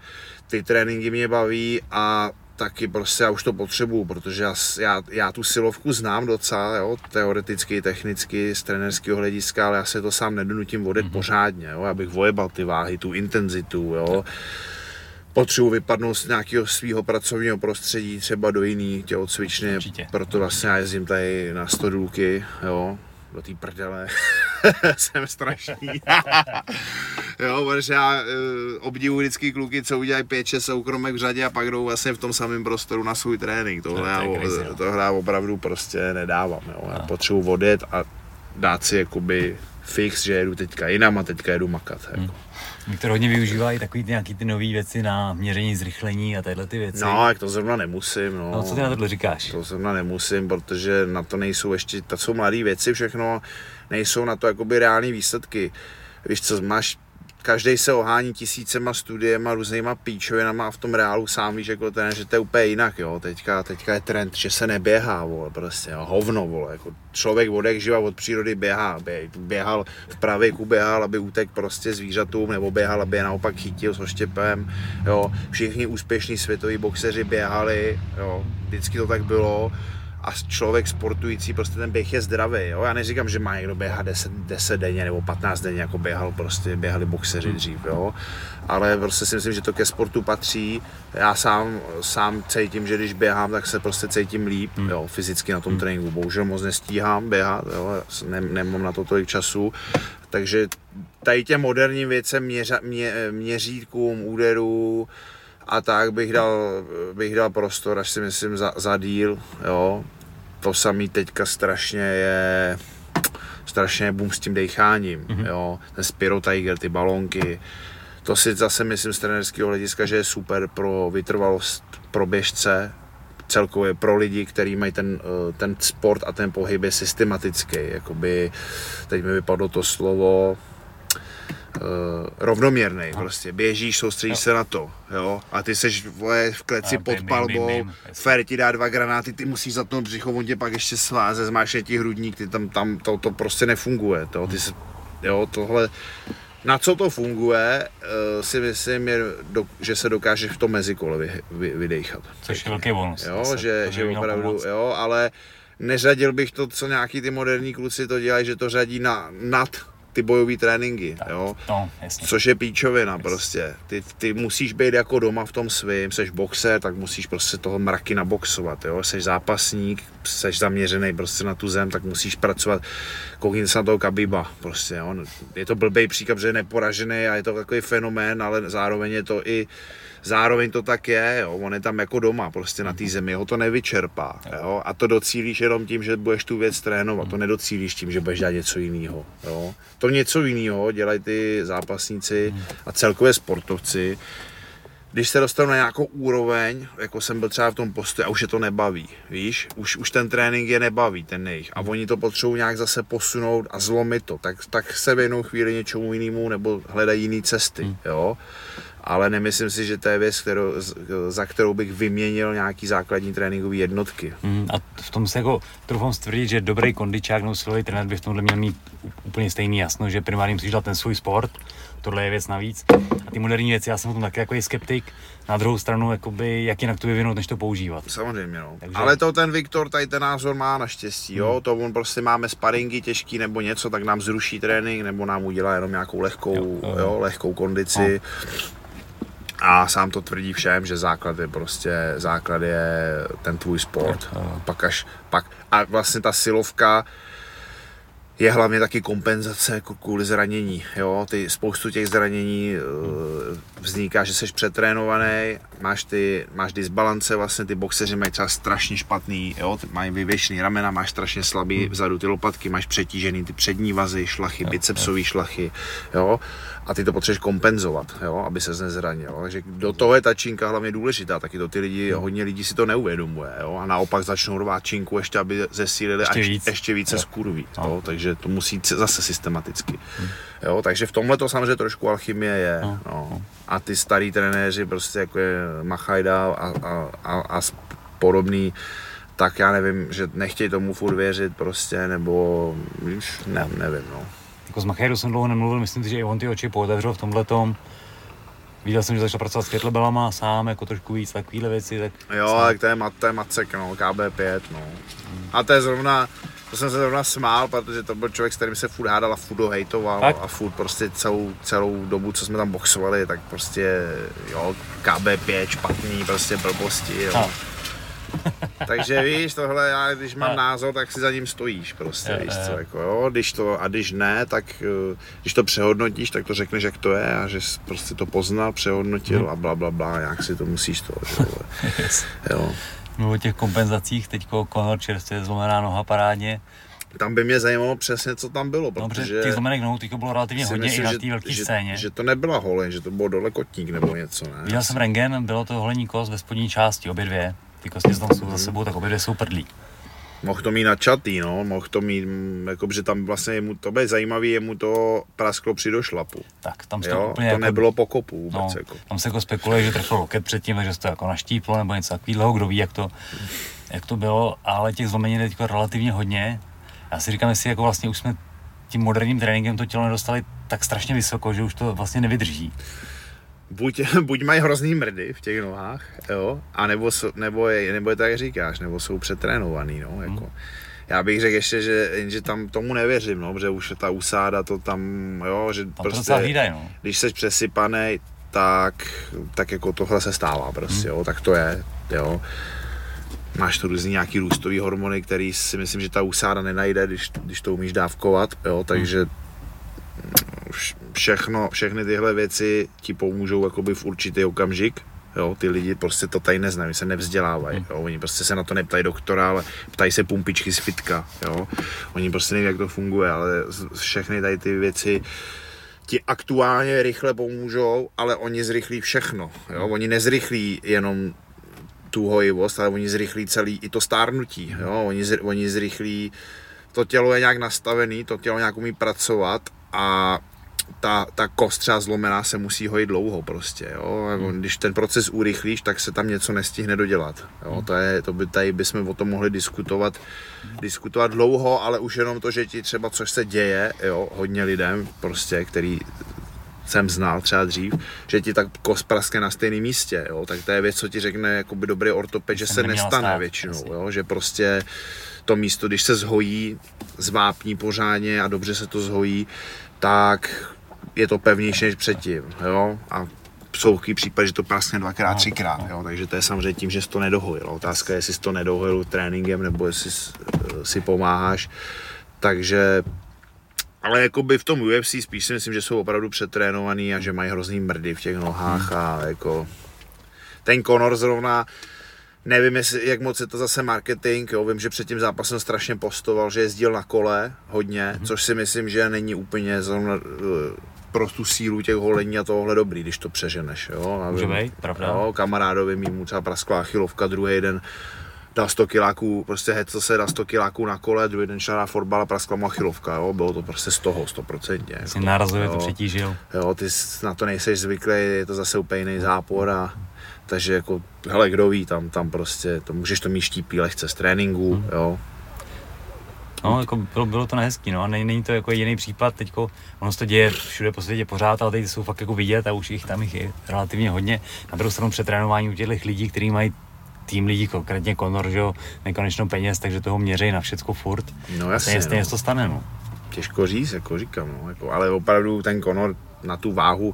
ty tréninky mě baví a taky prostě já už to potřebuju, protože já, já, já tu silovku znám docela, jo, teoreticky, technicky, z trenerského hlediska, ale já se to sám nedonutím vodet mm-hmm. pořádně, jo, abych vojebal ty váhy, tu intenzitu, jo. Potřebuji vypadnout z nějakého svého pracovního prostředí, třeba do jiný tělocvičny, Určitě. proto vlastně já jezdím tady na stodůlky, jo, do té prdele. Jsem strašný. jo, protože já uh, obdivuji vždycky kluky, co udělají 5-6 soukromek v řadě a pak jdou vlastně v tom samém prostoru na svůj trénink. Tohle To já, crazy, no. tohle já opravdu prostě nedávám. Jo. Já potřebuji odjet a dát si jakoby fix, že jedu teďka jinam a teďka jedu makat. Jako. Hmm. Viktor hodně využívá i takový ty, nějaký ty nové věci na měření zrychlení a tyhle ty věci. No, jak to zrovna nemusím. No. no co ty na tohle říkáš? To zrovna nemusím, protože na to nejsou ještě, to jsou mladé věci všechno, nejsou na to jakoby reální výsledky. Víš co, máš každý se ohání tisícema studiema, různýma píčovinama a v tom reálu sám víš, jako ten, že to je úplně jinak, jo. Teďka, teďka je trend, že se neběhá, vole, prostě, jo. hovno, vole, jako člověk od jak živa od přírody běhá, bě, běhal v pravěku, běhal, aby utek prostě zvířatům, nebo běhal, aby je naopak chytil s oštěpem, jo. Všichni úspěšní světoví boxeři běhali, jo, vždycky to tak bylo a člověk sportující, prostě ten běh je zdravý. Jo? Já neříkám, že má někdo běhat 10, 10 denně nebo 15 denně, jako běhal, prostě běhali boxeři dřív, jo? ale prostě si myslím, že to ke sportu patří. Já sám, sám cítím, že když běhám, tak se prostě cítím líp, hmm. jo, fyzicky na tom hmm. tréninku. Bohužel moc nestíhám běhat, jo? Ne, nemám na to tolik času, takže tady těm moderním věcem, měřa, mě, měřítkům, úderů, a tak bych dal, bych dal prostor, až si myslím, za, za díl, jo. To samý teďka strašně je, strašně boom s tím decháním, mm-hmm. jo. Ten Spiro Tiger, ty balonky, to si zase myslím z trenerského hlediska, že je super pro vytrvalost pro běžce, celkově pro lidi, kteří mají ten, eh, ten sport a ten pohyb je systematický. Jakoby, teď mi vypadlo to slovo, uh, rovnoměrný, prostě běžíš, soustředíš jo. se na to, jo, a ty seš vole, v kleci a, pod palbou, Fer ti dá dva granáty, ty musíš za to břicho, on tě pak ještě sváze, zmášne ti hrudník, ty tam, tam to, to prostě nefunguje, to, ty se, jo, tohle, na co to funguje, uh, si myslím, je, do, že se dokáže v tom mezikole vy, vy, vydejchat. Což je velký bonus. Jo, zase, že, že opravdu, jo, ale neřadil bych to, co nějaký ty moderní kluci to dělají, že to řadí na, nad ty bojové tréninky, tak, jo? No, jasně. Což je píčovina yes. prostě. Ty, ty musíš být jako doma v tom svým, seš boxer, tak musíš prostě toho mraky naboxovat, jo? Seš zápasník, seš zaměřený prostě na tu zem, tak musíš pracovat, koukni se na toho Kabiba, prostě, jo? Je to blbý příklad, že je neporažený a je to takový fenomén, ale zároveň je to i zároveň to tak je, jo, on je tam jako doma, prostě na té mhm. zemi, ho to nevyčerpá, jo, a to docílíš jenom tím, že budeš tu věc trénovat, to mhm. nedocílíš tím, že budeš dělat něco jiného, jo. To něco jiného dělají ty zápasníci mhm. a celkově sportovci, když se dostanu na nějakou úroveň, jako jsem byl třeba v tom postu a už je to nebaví, víš, už, už ten trénink je nebaví, ten jejich, a oni to potřebují nějak zase posunout a zlomit to, tak, tak se věnou chvíli něčemu jinému nebo hledají jiné cesty, jo ale nemyslím si, že to je věc, kterou, za kterou bych vyměnil nějaký základní tréninkové jednotky. Mm, a v tom se jako troufám stvrdit, že dobrý kondičák nebo silový trenér by v tomhle měl mít úplně stejný jasno, že primárně musíš dělat ten svůj sport, tohle je věc navíc. A ty moderní věci, já jsem o tom taky jako skeptik. Na druhou stranu, jakoby, jak jinak to vyvinout, než to používat. Samozřejmě, no. Takže... Ale to ten Viktor tady ten názor má naštěstí, jo. Hmm. To on prostě máme sparingy těžký nebo něco, tak nám zruší trénink, nebo nám udělá jenom nějakou lehkou, jo, jo. jo lehkou kondici. No a sám to tvrdí všem, že základ je prostě, základ je ten tvůj sport. Pak až, pak, a vlastně ta silovka, je hlavně taky kompenzace kvůli zranění. Jo? Ty, spoustu těch zranění uh, vzniká, že jsi přetrénovaný, máš, ty, máš disbalance, vlastně ty boxeři mají třeba strašně špatný, jo? mají vyvěšený ramena, máš strašně slabý hmm. vzadu ty lopatky, máš přetížený ty přední vazy, šlachy, bicepsové šlachy. Jo? A ty to potřebuješ kompenzovat, jo, aby se nezranil. Takže do toho je ta činka hlavně důležitá, taky to ty lidi, hodně lidí si to neuvědomuje, jo, a naopak začnou rvát činku ještě, aby zesílili ještě, až, víc. ještě více skurví, jo, takže to musí zase systematicky. Hmm. Jo, takže v tomhle to samozřejmě trošku alchymie je. No. no. A ty starý trenéři, prostě jako je Machajda a, a, a, a podobný, tak já nevím, že nechtějí tomu furt věřit prostě, nebo víš, ne, nevím, no. Jako s Machajdu jsem dlouho nemluvil, myslím si, že i on ty oči pootevřel v tomhle tom. Viděl jsem, že začal pracovat s kettlebellama sám, jako trošku víc takovýhle věci. Tak jo, sám. tak to je, mat, to je Macek, no, KB5, no. Hmm. A to je zrovna, to jsem se zrovna smál, protože to byl člověk, s kterým se furt hádal a furt ho hejtoval tak? a furt prostě celou, celou dobu, co jsme tam boxovali, tak prostě jo, KB5, špatný, prostě blbosti, jo. A. Takže víš, tohle já, když mám a. názor, tak si za ním stojíš prostě, je, víš co, jako jo, když to, a když ne, tak eh, když to přehodnotíš, tak to řekneš, jak to je a že jsi prostě to poznal, přehodnotil hmm. a bla, bla, bla, jak si to musíš to, že, yes. jo. Mluví o těch kompenzacích, teď Conor čerstvě zlomená noha parádně, tam by mě zajímalo přesně, co tam bylo, No, protože těch zlomenek nohou teďko bylo relativně hodně myslím, i na té velké scéně. že to nebyla holeň, že to bylo dole kotník nebo něco, ne? Viděl jsem rengen, bylo to holení kost ve spodní části, obě dvě. Ty jsou za sebou, tak obě dvě jsou prdlí. Mohl to mít načatý, no, mohl to mít, mm, jako, že tam vlastně jemu, to bude zajímavý, jemu to prasklo při došlapu. Tak tam se to úplně to jako, nebylo po kopu vůbec, no, jako. tam se jako spekuluje, že trefil loket předtím, takže se to jako naštíplo nebo něco takového, kdo ví, jak to, jak to bylo, ale těch zlomenin je teď relativně hodně. Já si říkám, jestli jako vlastně už jsme tím moderním tréninkem to tělo nedostali tak strašně vysoko, že už to vlastně nevydrží. Buď, buď mají hrozný mrdy v těch nohách, jo, a nebo, nebo, je, nebo je tak jak říkáš, nebo jsou přetrénovaný, no, jako. Hmm. Já bych řekl ještě, že, že tam tomu nevěřím, no, protože už ta usáda to tam, jo, že Tam to prostě, hlídají, no. když jsi přesypaný, tak, tak jako tohle se stává prostě, jo, tak to je, jo. Máš tu různý nějaký růstový hormony, který si myslím, že ta usáda nenajde, když, když to umíš dávkovat, jo, takže vš- všechno, všechny tyhle věci ti pomůžou jakoby v určitý okamžik. Jo, ty lidi prostě to tady neznají, se nevzdělávají. Jo, oni prostě se na to neptají doktora, ale ptají se pumpičky z fitka. Jo. Oni prostě neví, jak to funguje, ale všechny tady ty věci ti aktuálně rychle pomůžou, ale oni zrychlí všechno. Jo. Oni nezrychlí jenom tu hojivost, ale oni zrychlí celý i to stárnutí. Jo. Oni, oni zrychlí to tělo je nějak nastavený, to tělo nějak umí pracovat a ta, ta kost třeba zlomená se musí hojit dlouho prostě, jo. Jako Když ten proces urychlíš, tak se tam něco nestihne dodělat, jo. To, je, to by tady bychom o tom mohli diskutovat, diskutovat dlouho, ale už jenom to, že ti třeba což se děje, jo, hodně lidem prostě, který jsem znal třeba dřív, že ti tak kost praskne na stejném místě, jo, tak to je věc, co ti řekne jakoby dobrý ortoped, že se nestane stát, většinou, jo, že prostě to místo, když se zhojí, zvápní pořádně a dobře se to zhojí, tak je to pevnější než předtím, jo, a jsou takový případ, že to praskne dvakrát, No, třikrát, jo, takže to je samozřejmě tím, že jsi to nedohojil. Otázka je, jestli jsi to nedohojil tréninkem, nebo jestli eh, si pomáháš, takže ale jakoby v tom UFC spíš si myslím, že jsou opravdu přetrénovaný a že mají hrozný mrdy v těch nohách a jako ten Conor zrovna Nevím, jestli, jak moc je to zase marketing, jo. vím, že před tím zápasem strašně postoval, že jezdil na kole hodně, mm-hmm. což si myslím, že není úplně zrovna eh, pro tu sílu těch holení a tohle dobrý, když to přeženeš. Jo. Může vím- být, pravda. Jo, kamarádovi mýmu třeba praskla achilovka, druhý den dal 100 kiláků, prostě hecl se, dal 100 kiláků na kole, druhý den šel na fotbal a praskla mu achilovka, jo, bylo to prostě z toho, 100%. Jako, nárazově to přetížil. Jo, ty na to nejseš zvyklý, je to zase úplně jiný zápor a takže jako, hele, kdo ví, tam, tam prostě, to můžeš to mít štípí lehce z tréninku, Mhm. jo. No, jako bylo, bylo to nehezký, no, a není, není to jako jiný případ, teďko, ono se to děje všude po světě pořád, ale teď jsou fakt jako vidět a už jich tam jich je relativně hodně. Na druhou stranu přetrénování u těch lidí, kteří mají tým lidí, konkrétně Conor, že jo, nekonečno peněz, takže toho měří na všecko furt. No jasně, stejně, no. to stane, no. těžko říct, jako říkám, no, jako, ale opravdu ten Conor na tu váhu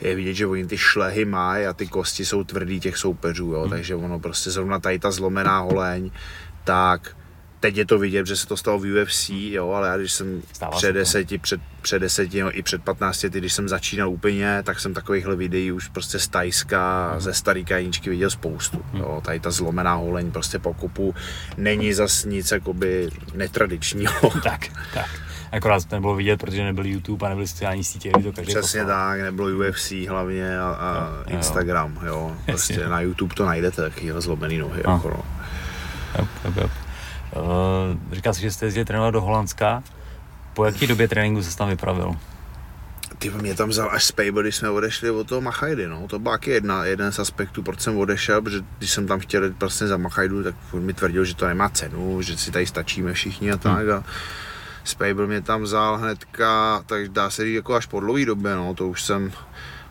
je vidět, že oni ty šlehy mají a ty kosti jsou tvrdý těch soupeřů, jo, Hmm. takže ono prostě zrovna tady ta zlomená holeň, tak teď je to vidět, že se to stalo v UFC, jo, ale já když jsem Stává před deseti, před, před deseti, no, i před 15 lety, když jsem začínal úplně, tak jsem takovýchhle videí už prostě z Tajska, Hmm. ze starý kajničky viděl spoustu, jo, tady ta zlomená holeň prostě po kopu není zas nic jakoby netradičního. Tak, tak. Akorát to nebylo vidět, protože nebyl YouTube a nebyly sociální sítě, to každý Přesně poslal. tak, nebylo UFC hlavně a, a Jo, jo. Instagram, jo. Prostě Jasně. na YouTube to najdete, taky zlomený nohy, No. jako no. Yep, yep, yep. Uh, říkal jsi, že jste jezdili trénovat do Holandska. Po jaký době tréninku se tam vypravil? Ty mě tam vzal až Spable, když jsme odešli od toho Machajdy, no. To byl taky jedna, jeden z aspektů, proč jsem odešel, protože když jsem tam chtěl jít prostě za Machajdu, tak on mi tvrdil, že to nemá cenu, že si tady stačíme všichni a tak. A Spable mě tam vzal hnedka, tak dá se říct jako až po dlouhý době, no. To už jsem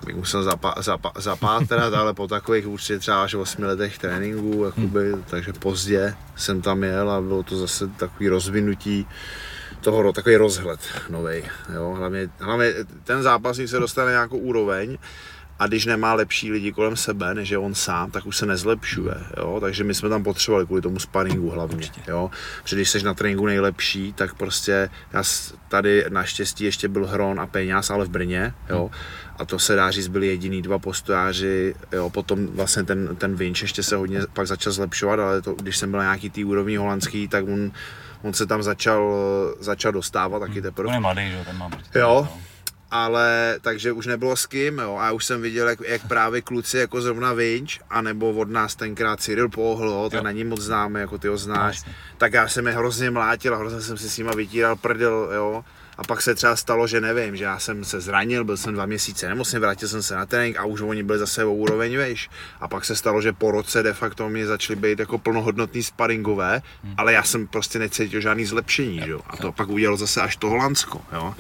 bych musel zapa, zapa, zapátrat, ale po takových určitě třeba až 8 letech tréninku, jakoby, takže pozdě jsem tam jel a bylo to zase takový rozvinutí toho, takový rozhled nový. Jo? Hlavně, hlavně ten zápasník se dostane na nějakou úroveň a když nemá lepší lidi kolem sebe, než je on sám, tak už se nezlepšuje. Jo? Takže my jsme tam potřebovali kvůli tomu sparingu hlavně. Jo? Protože když jsi na tréninku nejlepší, tak prostě já tady naštěstí ještě byl Hron a Peňaz, ale v Brně. Jo? A to se dá říct, byli jediný dva postojáři, jo, potom vlastně ten, ten Vinč ještě se hodně pak začal zlepšovat, ale to, když jsem byl na nějaký tý úrovni holandský, tak on, On se tam začal, začal dostávat taky teprve. On je mladý, že ten má prostě. Jo. Ale takže už nebylo s kým, jo, a já už jsem viděl, jak, jak právě kluci jako zrovna Vinč, anebo od nás tenkrát Cyril Pohl, jo, ten není moc známý, jako ty ho znáš, Jasně. tak já jsem je hrozně mlátil a hrozně jsem si s nima vytíral prdel, jo, a pak se třeba stalo, že nevím, že já jsem se zranil, byl jsem dva měsíce nemocný, vrátil jsem se na trénink a už oni byli zase o úroveň vejš. A pak se stalo, že po roce de facto mě začaly být jako plnohodnotný sparingové, Hmm. ale já jsem prostě necítil žádný zlepšení, jo. A to pak udělalo zase až to Holandsko, jo.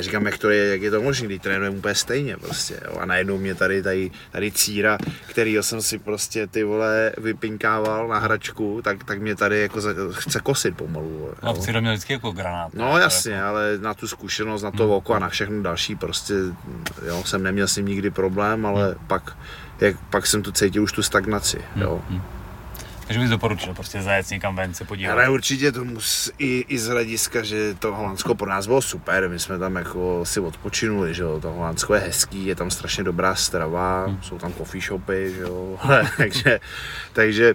Říkám, jak, to je, jak je to možné, když trénujeme úplně stejně prostě, jo. A najednou mě tady, tady, tady círa, kterýho jsem si prostě ty vole vypinkával na hračku, tak, tak mě tady jako za, chce kosit pomalu. No, jo. Ciro měl vždycky jako granát. No jasně, ale na tu zkušenost, na to Hmm. oko a na všechno další prostě, jo, jsem neměl s ním nikdy problém, ale Hmm. pak, jak, pak jsem tu cítil už tu stagnaci, jo. Hm. Takže bys doporučil prostě zajet někam ven se podívat. Ale určitě to mus, i, i z hlediska, že to Holandsko pro nás bylo super, my jsme tam jako si odpočinuli, že jo, to Holandsko je hezký, je tam strašně dobrá strava, Hmm. jsou tam coffee shopy, že jo, takže, takže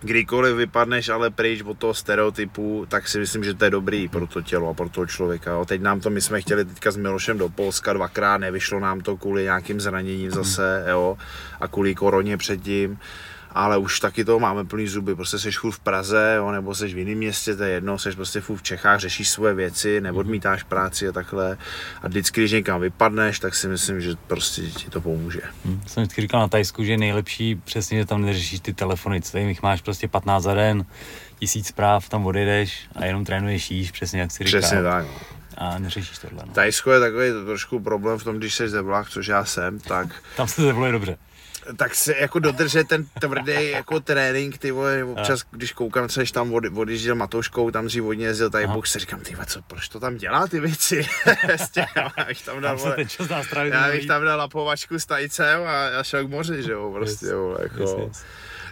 kdykoliv vypadneš ale pryč od toho stereotypu, tak si myslím, že to je dobrý pro to tělo a pro toho člověka. Jo. Teď nám to, my jsme chtěli teďka s Milošem do Polska dvakrát, nevyšlo nám to kvůli nějakým zraněním zase, jo, a kvůli koroně předtím ale už taky toho máme plný zuby, prostě seš furt v Praze, jo, nebo seš v jiném městě, to je jedno, seš prostě furt v Čechách, řešíš svoje věci, neodmítáš práci a takhle. A vždycky, když někam vypadneš, tak si myslím, že prostě ti to pomůže. Hm. Jsem vždycky říkal na Tajsku, že je nejlepší přesně, že tam neřešíš ty telefony, co jich máš prostě 15 za den, tisíc zpráv, tam odjedeš a jenom trénuješ jíš, přesně jak si říkal. Přesně tak. no. A neřešíš tohle. No. Tajsko je takový trošku problém v tom, když jsi zeblák, což já jsem, tak, Tam se zavoluje dobře. Tak se jako dodržet ten tvrdý jako trénink, ty vole, občas, když koukám, co tam od, odjížděl Matouškou, tam dřív hodně jezdil tady. Bůh, se říkám, ty co, proč to tam dělá ty věci? Prostě, já bych tam dal, vole, já bych tam dal lapovačku s tajcem a já šel k moři, že jo, prostě, Yes. jo, jako. Yes, yes.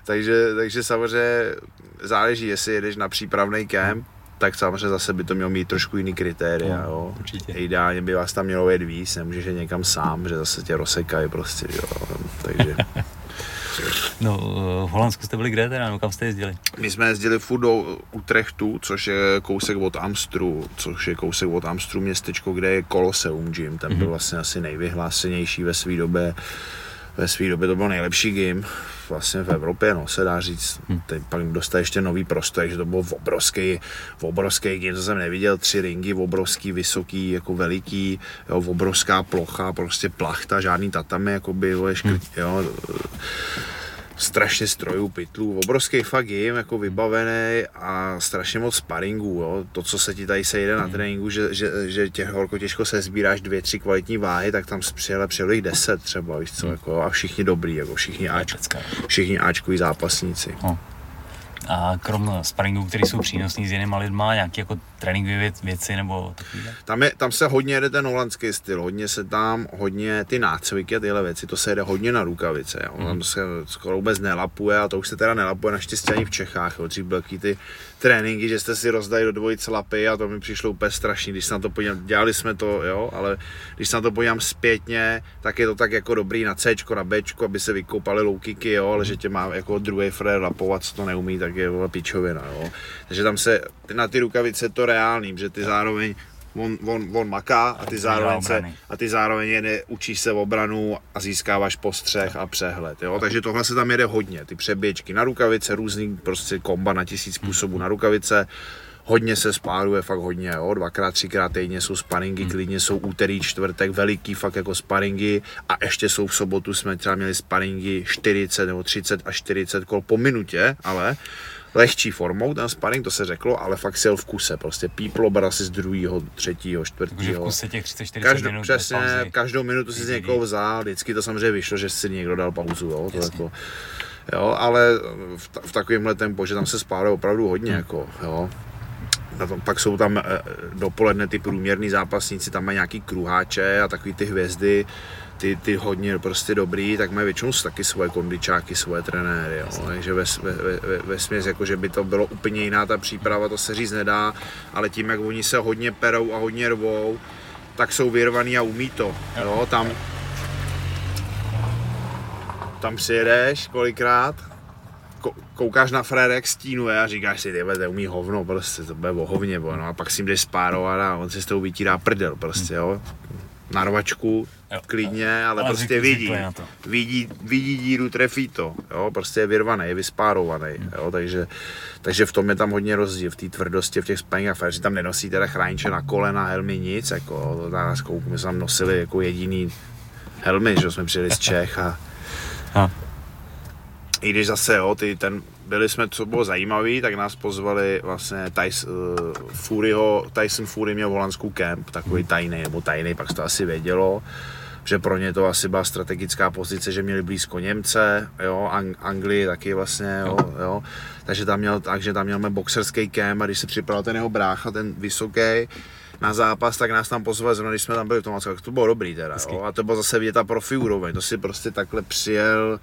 Takže, takže samozřejmě záleží, jestli jedeš na přípravný kemp, tak samozřejmě zase by to mělo mít trošku jiný kritéria, No, jo. určitě. Ideálně by vás tam mělo jet víc, nemůžeš jít někam sám, že zase tě rozsekají prostě, jo. Takže No, v Holandsku jste byli kde teda, no kam jste jezdili? my jsme jezdili furt do Utrechtu, což je kousek od Amstru, což je kousek od Amstru městečko, kde je Colosseum Gym, ten byl vlastně asi nejvyhlásenější ve své době. Ve své době to byl nejlepší gym vlastně v Evropě, no, se dá říct. Teď pak dostal ještě nový prostor, že to byl obrovský, obrovský gym, to jsem neviděl, tři ringy, obrovský, vysoký, jako veliký, jo, obrovská plocha, prostě plachta, žádný tatami, jako by, škrt, jo, strašně strojů, pytlů, obrovský fakt gym, jako vybavený a strašně moc sparingů, jo. To, co se ti tady sejde na tréninku, že, že, že tě horko těžko se sbíráš dvě, tři kvalitní váhy, tak tam přijeli, přijeli jich deset třeba, víš co, jako, a všichni dobrý, jako všichni Pecka. všichni Ačkoví zápasníci. A krom sparingů, které jsou přínosný s jinýma lidma, nějaké jako tréninkové věc, věci nebo takovýhle? Tam, je, tam se hodně jede ten holandský styl, hodně se tam, hodně ty nácviky a tyhle věci, to se jede hodně na rukavice, jo. tam se skoro vůbec nelapuje a to už se teda nelapuje naštěstí ani v Čechách, jo. dřív byly taky ty tréninky, že jste si rozdali do dvojice lapy a to mi přišlo úplně strašný, když se na to podívám, dělali jsme to, jo, ale když se na to podívám zpětně, tak je to tak jako dobrý na C, na B, aby se vykoupaly low kicky, jo, ale že tě má jako druhý frér lapovat, co to neumí, tak je vole pičovina, jo. Takže tam se na ty rukavice to reálný, že ty zároveň on, on, on maká a ty zároveň se, a ty zároveň jede, učíš se obranu a získáváš postřeh a přehled, jo. Takže tohle se tam jede hodně, ty přeběžky na rukavice, různý prostě komba na tisíc způsobů na rukavice, hodně se spáruje, fakt hodně, jo, dvakrát, třikrát týdně jsou sparingy, Hmm. klidně jsou úterý, čtvrtek, veliký fakt jako sparingy a ještě jsou v sobotu jsme třeba měli sparingy 40 nebo 30 až 40 kol po minutě, ale lehčí formou ten sparring, to se řeklo, ale fakt si jel v kuse, prostě píplo bar asi z druhého, třetího, Takže v čtvrtého. kuse těch 30-40 Každou, minut přesně, každou minutu si z někoho vzal, vždycky to samozřejmě vyšlo, že si někdo dal pauzu, jo, to jako, jo, ale v, ta, v takovémhle tempu, že tam se spáluje opravdu hodně, Hmm. jako, jo. Na tom, pak jsou tam eh, dopoledne ty průměrný zápasníci, tam mají nějaký kruháče a takový ty hvězdy, ty, ty hodně prostě dobrý, tak mají většinou taky svoje kondičáky, svoje trenéry, jo. takže ve, ve, ve, ve, směs, jako že by to bylo úplně jiná ta příprava, to se říct nedá, ale tím, jak oni se hodně perou a hodně rvou, tak jsou vyrvaný a umí to, jo, tam tam přijedeš kolikrát koukáš na frére, jak stínuje a říkáš si, tyhle, to umí hovno, prostě, to bude o hovně, bo, no a pak si jim jdeš spárovat a on si s tou vytírá prdel, prostě, jo. Narvačku, jo. klidně, ale, ale prostě vidí, vidí, vidí díru, trefí to, jo, prostě je vyrvaný, je vyspárovaný, hmm. jo, takže, takže v tom je tam hodně rozdíl, v té tvrdosti, v těch spaních a tam nenosí teda chrániče na kolena, helmy, nic, jako, na skouku, my jsme tam nosili jako jediný helmy, že jsme přijeli z Čech a, a i když zase, jo, ty, ten, byli jsme, co bylo zajímavé, tak nás pozvali vlastně Tyson, uh, Furyho, Tyson Fury měl holandskou kemp, takový tajný, nebo tajný, pak to asi vědělo, že pro ně to asi byla strategická pozice, že měli blízko Němce, jo, Ang- Anglii taky vlastně, jo, jo. Takže tam měl, takže tam měl boxerský kemp a když se připravil ten jeho brácha, ten vysoký, na zápas, tak nás tam pozvali, zrovna když jsme tam byli v tom, to bylo dobrý teda, jo. a to bylo zase vidět ta profi úroveň, to si prostě takhle přijel,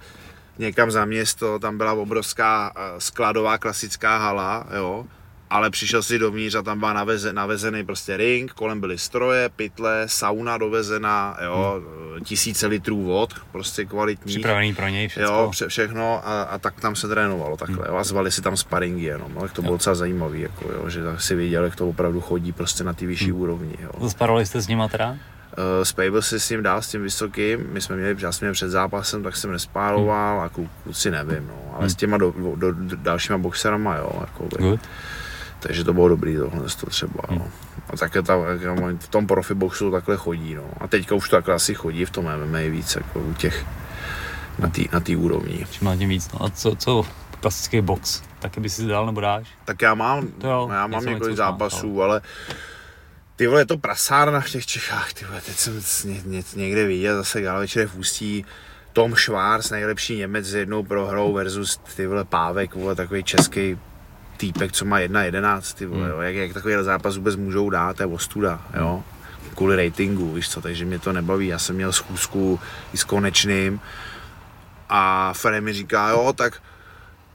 někam za město, tam byla obrovská eh, skladová klasická hala, jo, ale přišel si dovnitř a tam byl naveze, navezený prostě ring, kolem byly stroje, pytle, sauna dovezená, jo, hmm. tisíce litrů vod, prostě kvalitní. Připravený pro něj všechno. Jo, vše, všechno a, a, tak tam se trénovalo takhle, hmm. jo, a zvali si tam sparingy jenom, no, tak to jo. bylo docela zajímavý, jako, jo, že si viděl, jak to opravdu chodí prostě na ty vyšší hmm. úrovni, jo. Zasparovali jste s nima teda? Uh, Spable si s ním dál, s tím vysokým, my jsme měli, já jsme měli před zápasem, tak jsem nespáloval a kluci nevím, no, ale hmm. s těma do, do, do, dalšíma boxerama, jo, jako by. Takže to bylo dobrý tohle to třeba, hmm. no. A také ta, v tom profi boxu takhle chodí, no. A teďka už to takhle asi chodí v tom MMA víc, jako u těch, na té na tý úrovni. Čím tím víc, no. A co, co klasický box? Taky by si dal nebo dáš? Tak já mám, to jo, já mám několik zápasů, ale ty vole, je to prasárna v těch Čechách, ty vole, teď jsem ně, ně, někde viděl zase gala večer v Ústí, Tom Schwarz, nejlepší Němec s jednou prohrou versus ty vole Pávek, vole, takový český týpek, co má 1-11, ty vole, hmm. jo, jak, jak takový zápas vůbec můžou dát, to je ostuda, jo, kvůli ratingu, víš co, takže mě to nebaví, já jsem měl schůzku i s Konečným a Fere mi říká, jo, tak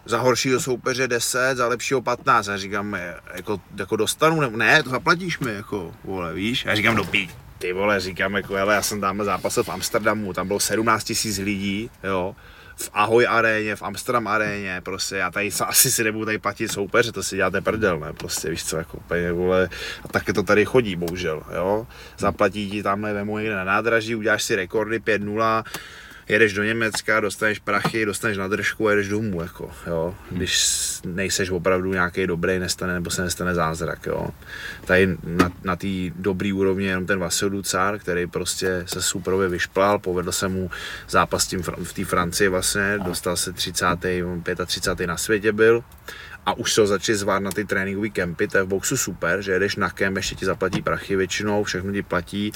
za horšího soupeře 10, za lepšího 15. A říkám, jako, jako dostanu, ne, ne, to zaplatíš mi, jako, vole, víš? A říkám, do pí, ty vole, říkám, jako, ale já jsem tam zápasil v Amsterdamu, tam bylo 17 000 lidí, jo, v Ahoj aréně, v Amsterdam aréně, prostě já tady asi si nebudu tady platit soupeře, to si děláte prdel, ne, prostě víš co, jako úplně, vole, a taky to tady chodí, bohužel, jo, zaplatí ti tamhle, vemu někde na nádraží, uděláš si rekordy 5-0, jedeš do Německa, dostaneš prachy, dostaneš na držku a jedeš domů, jako, jo. Když nejseš opravdu nějaký dobrý, nestane, nebo se nestane zázrak, jo. Tady na, na té dobrý úrovni je jenom ten Vasil Ducar, který prostě se superově vyšplal, povedl se mu zápas tím, v té Francii vlastně, dostal se 30. 35. na světě byl a už se ho začali zvát na ty tréninkové kempy, to je v boxu super, že jedeš na kemp, ještě ti zaplatí prachy většinou, všechno ti platí.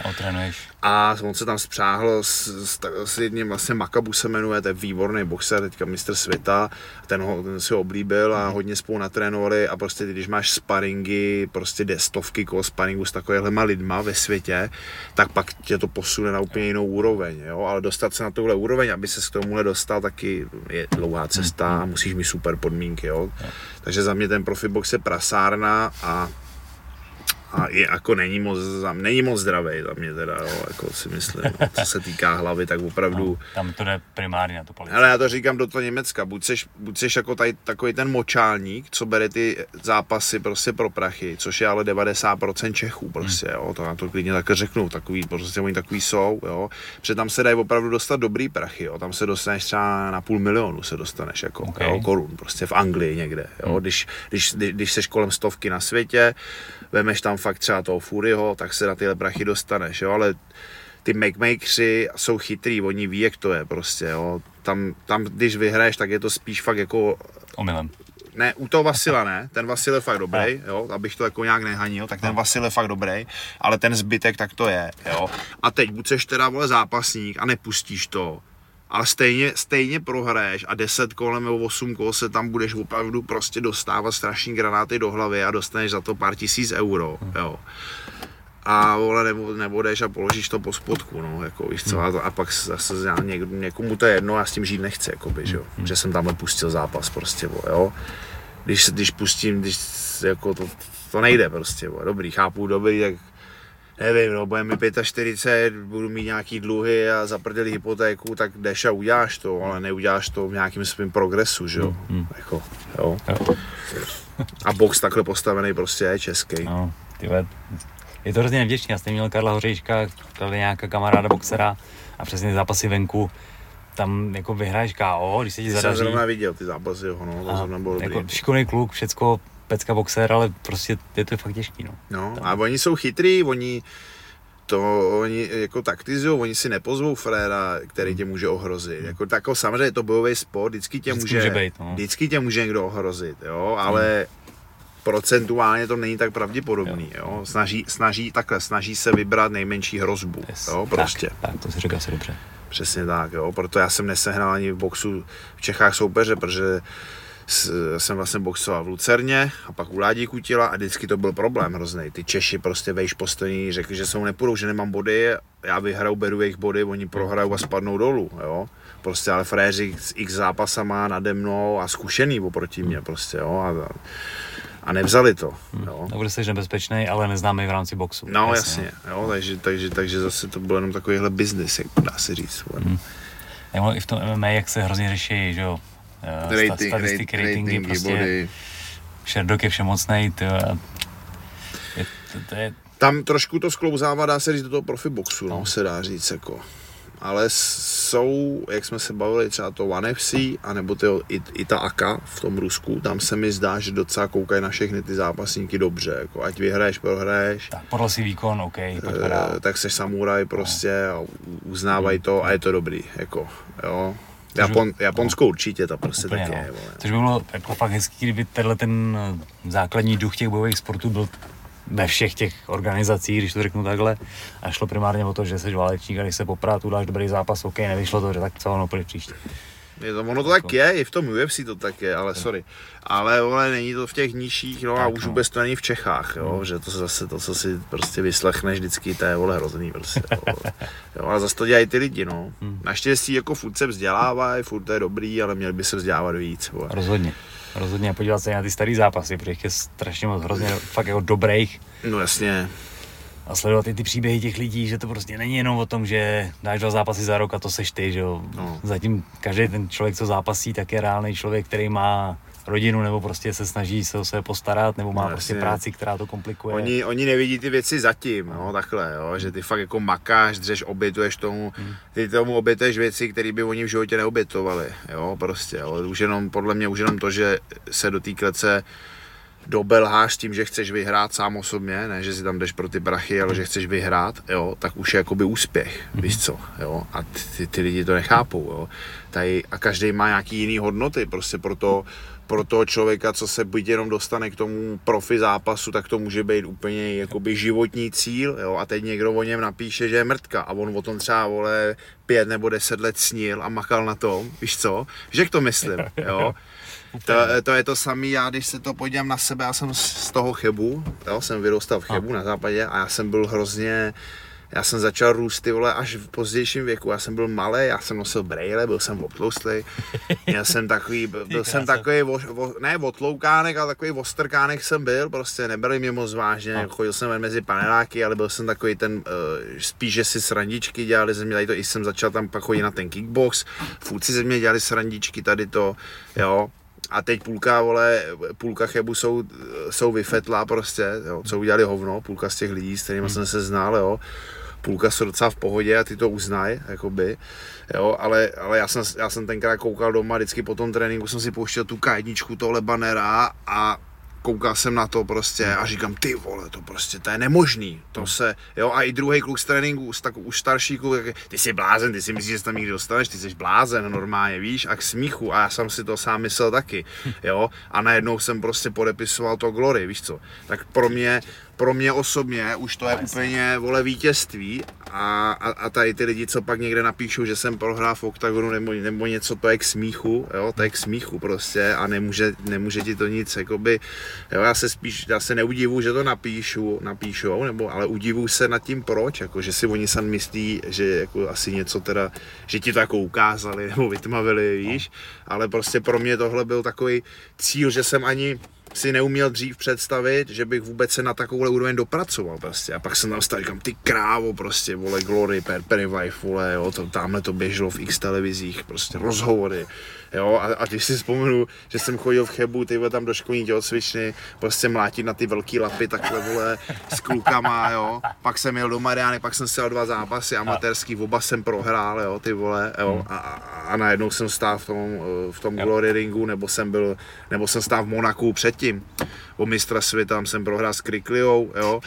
A, a on se tam spřáhl s, s, s jedním vlastně Makabu se jmenuje, to je výborný boxer, teďka mistr světa, ten, ho, ten si ho oblíbil a hodně spolu natrénovali a prostě když máš sparingy, prostě jde stovky kol sparingu s takovýhlema lidma ve světě, tak pak tě to posune na úplně jinou úroveň, jo? ale dostat se na tuhle úroveň, aby se k tomuhle dostal, taky je dlouhá cesta a musíš mít super podmínky, jo? Takže za mě ten profibox je prasárna a a je, jako není moc, není moc zdravý za mě teda, jo, jako si myslím, co se týká hlavy, tak opravdu... No, tam to jde primárně na to policii. Ale já to říkám do toho Německa, buď seš, buď seš jako tady takový ten močálník, co bere ty zápasy prostě pro prachy, což je ale 90% Čechů prostě, hmm. jo, to na to klidně tak řeknu, takový, prostě oni takový jsou, jo, protože tam se dají opravdu dostat dobrý prachy, jo, tam se dostaneš třeba na půl milionu se dostaneš jako, okay. jo, korun, prostě v Anglii někde, jo, hmm. když, když, když, když seš kolem stovky na světě, vemeš tam fakt třeba toho Furyho, tak se na tyhle prachy dostaneš, jo, ale ty makemakeři jsou chytrý, oni ví, jak to je prostě, jo. Tam, tam, když vyhraješ, tak je to spíš fakt jako... Omylem. Ne, u toho Vasila ne, ten Vasil je fakt dobrý, jo, abych to jako nějak nehanil, tak ten Vasil je fakt dobrý, ale ten zbytek tak to je, jo. A teď buď seš teda vole zápasník a nepustíš to, ale stejně, stejně prohraješ a 10 kolem nebo 8 kol se tam budeš opravdu prostě dostávat strašní granáty do hlavy a dostaneš za to pár tisíc euro, jo. A vole, nebo, nebudeš a položíš to po spodku, no, jako víš co, a, a pak zase něk, někomu to je jedno, já s tím žít nechci, jako by, že jo, hmm. že jsem tam pustil zápas prostě, bo, jo. Když, když pustím, když, jako to, to nejde prostě, bo, dobrý, chápu, dobrý, tak nevím, no, bude mi 45, budu mít nějaký dluhy a zaprdeli hypotéku, tak jdeš a uděláš to, ale neuděláš to v nějakém svém progresu, že jo. Mm. Jako, jo. Jo. A box takhle postavený prostě je český. No, ty vole, je to hrozně nevděčný. Já jsem měl Karla Hořejška, tady nějaká kamaráda boxera a přesně zápasy venku, tam jako vyhraješ KO, když se ti Jsem zadaří. zrovna viděl ty zápasy, jo, no, to zrovna bylo dobrý. jako šikovný kluk, všecko, pecka boxer, ale prostě je to fakt těžký, no. No, a oni jsou chytrý, oni to oni jako taktizují, oni si nepozvou fréra, který tě může ohrozit. Jako, tako, samozřejmě je to bojový sport, vždycky tě Vždycky může, může být, no. vždycky tě může někdo ohrozit, jo, ale procentuálně to není tak pravděpodobný, jo. Snaží, snaží, takhle, snaží se vybrat nejmenší hrozbu, Yes. jo, prostě. Tak, tak, to si řekl asi dobře. Přesně tak, jo. Proto já jsem nesehnal ani v boxu v Čechách soupeře, protože jsem vlastně boxoval v Lucerně a pak u Ládí Kutila a vždycky to byl problém hrozný. Ty Češi prostě vejš postojní řekli, že mnou nepůjdou, že nemám body, já vyhraju, beru jejich body, oni prohrajou a spadnou dolů, jo. Prostě ale fréři s x zápasama nade mnou a zkušený oproti mě prostě, jo. A, a nevzali to, jo. Tak bude jsi nebezpečný, ale neznámý v rámci boxu. No jasně, jo, takže, takže, takže zase to byl jenom takovýhle business, jak dá se říct. Hmm. Nebo i v tom MMA, jak se hrozně řeší, že jo, eh, sta- statistiky, ratingy, prostě body. Sherdog je všemocnej, ty vole. je, to, to je, Tam trošku to sklouzává, dá se říct, do toho profiboxu, no, No. se dá říct, jako. Ale jsou, jak jsme se bavili, třeba to One FC, anebo to, i, i ta AKA v tom Rusku, tam se mi zdá, že docela koukají na všechny ty zápasníky dobře, jako ať vyhraješ, prohraješ, tak podle si výkon, OK, pojďme dál. eh, tak seš samuraj prostě a u- uznávají to a je to dobrý, jako, jo. Japon, Japonsko určitě to prostě Úplně, taky no. je, vole. Což by bylo jako fakt hezký, kdyby tenhle ten eh, základní duch těch bojových sportů byl ve všech těch organizacích, když to řeknu takhle, a šlo primárně o to, že jsi válečník a když se poprát, tu dáš dobrý zápas, OK, nevyšlo to, že tak co, ono půjde příště. Je to, ono to tak je, i v tom UFC to tak je, ale sorry. Ale vole, není to v těch nižších, no a Tak, už no. vůbec to není v Čechách, jo, že to zase to, co si prostě vyslechneš vždycky, to je vole hrozný prostě, jo. jo a zase to dělají ty lidi, no. Naštěstí jako furt se vzdělávají, furt to je dobrý, ale měli by se vzdělávat víc, vole. Rozhodně. Rozhodně a podívat se na ty starý zápasy, protože je strašně moc hrozně fakt jako dobrých No jasně, a sledovat i ty příběhy těch lidí, že to prostě není jenom o tom, že dáš dva zápasy za rok a to seš ty, že jo. No. Zatím každý ten člověk, co zápasí, tak je reálný člověk, který má rodinu nebo prostě se snaží se o sebe postarat nebo má No, prostě práci, která to komplikuje. Oni, oni nevidí ty věci zatím, no, takhle, jo, že ty fakt jako makáš, dřeš, obětuješ tomu, ty tomu obětuješ věci, které by oni v životě neobětovali, jo, prostě, jo. už jenom, podle mě už jenom to, že se do té klece dobelháš s tím, že chceš vyhrát sám osobně, ne, že si tam jdeš pro ty brachy, ale že chceš vyhrát, jo, tak už je jakoby úspěch, víš co, jo, a ty, ty, lidi to nechápou, jo, Tady, a každý má nějaký jiný hodnoty, prostě proto, pro toho člověka, co se byť jenom dostane k tomu profi zápasu, tak to může být úplně jakoby životní cíl, jo, a teď někdo o něm napíše, že je mrtka a on o tom třeba, vole, pět nebo deset let snil a makal na tom, víš co, že to myslím, jo, to, to je to samé, já když se to podívám na sebe, já jsem z toho Chebu, jo, jsem vyrůstal v Chebu na západě a já jsem byl hrozně, já jsem začal růst ty vole až v pozdějším věku, já jsem byl malý, já jsem nosil brejle, byl jsem obtloustlý, já jsem takový, byl, jsem takový, vo, vo, ne otloukánek, ale takový ostrkánek jsem byl, prostě nebrali mě moc vážně, No. chodil jsem ven mezi paneláky, ale byl jsem takový ten, uh, spíš, že si srandičky dělali ze mě, tady to i jsem začal tam pak chodit na ten kickbox, fůci ze mě dělali srandičky, tady to, jo, a teď půlka, vole, půlka chebu jsou, jsou vyfetlá prostě, jo, co udělali hovno, půlka z těch lidí, s kterými jsem se znal, jo. Půlka jsou docela v pohodě a ty to uznají, jakoby, jo, ale, ale já, jsem, já jsem tenkrát koukal doma, vždycky po tom tréninku jsem si pouštěl tu k tohle banera a koukal jsem na to prostě a říkám, ty vole, to prostě, to je nemožný, to se, jo, a i druhý kluk z tréninku, už, tak, už starší kluk, ty jsi blázen, ty si myslíš, že se tam někdy dostaneš, ty jsi blázen normálně, víš, a k smíchu, a já jsem si to sám myslel taky, jo, a najednou jsem prostě podepisoval to glory, víš co, tak pro mě, pro mě osobně už to je úplně, vole, vítězství. A, a, a tady ty lidi, co pak někde napíšou, že jsem prohrál v oktagonu nebo, nebo něco, to je k smíchu, jo, to je k smíchu prostě a nemůže, nemůže ti to nic, jakoby, jo, já se spíš, já se neudivu, že to napíšu, napíšou, nebo, ale udivu se nad tím proč, jako, že si oni sam myslí, že jako asi něco teda, že ti to jako ukázali nebo vytmavili, víš, ale prostě pro mě tohle byl takový cíl, že jsem ani, si neuměl dřív představit, že bych vůbec se na takovouhle úroveň dopracoval prostě. A pak jsem tam stál, říkám, ty krávo prostě, vole, Glory, Per, Wife, vole, jo, to, tamhle to běželo v x televizích, prostě rozhovory, jo, a, a když si vzpomenu, že jsem chodil v Chebu, ty tam do školní tělocvičny, prostě mlátit na ty velký lapy takhle, vole, s klukama, jo, pak jsem jel do Mariány, pak jsem si dva zápasy amatérský, oba jsem prohrál, jo, ty vole, jo, a, a, a najednou jsem stál v tom, v tom Glory ringu, nebo jsem byl, nebo jsem stál v Monaku předtím, o mistra světa, tam jsem prohrál s Krikliou, jo,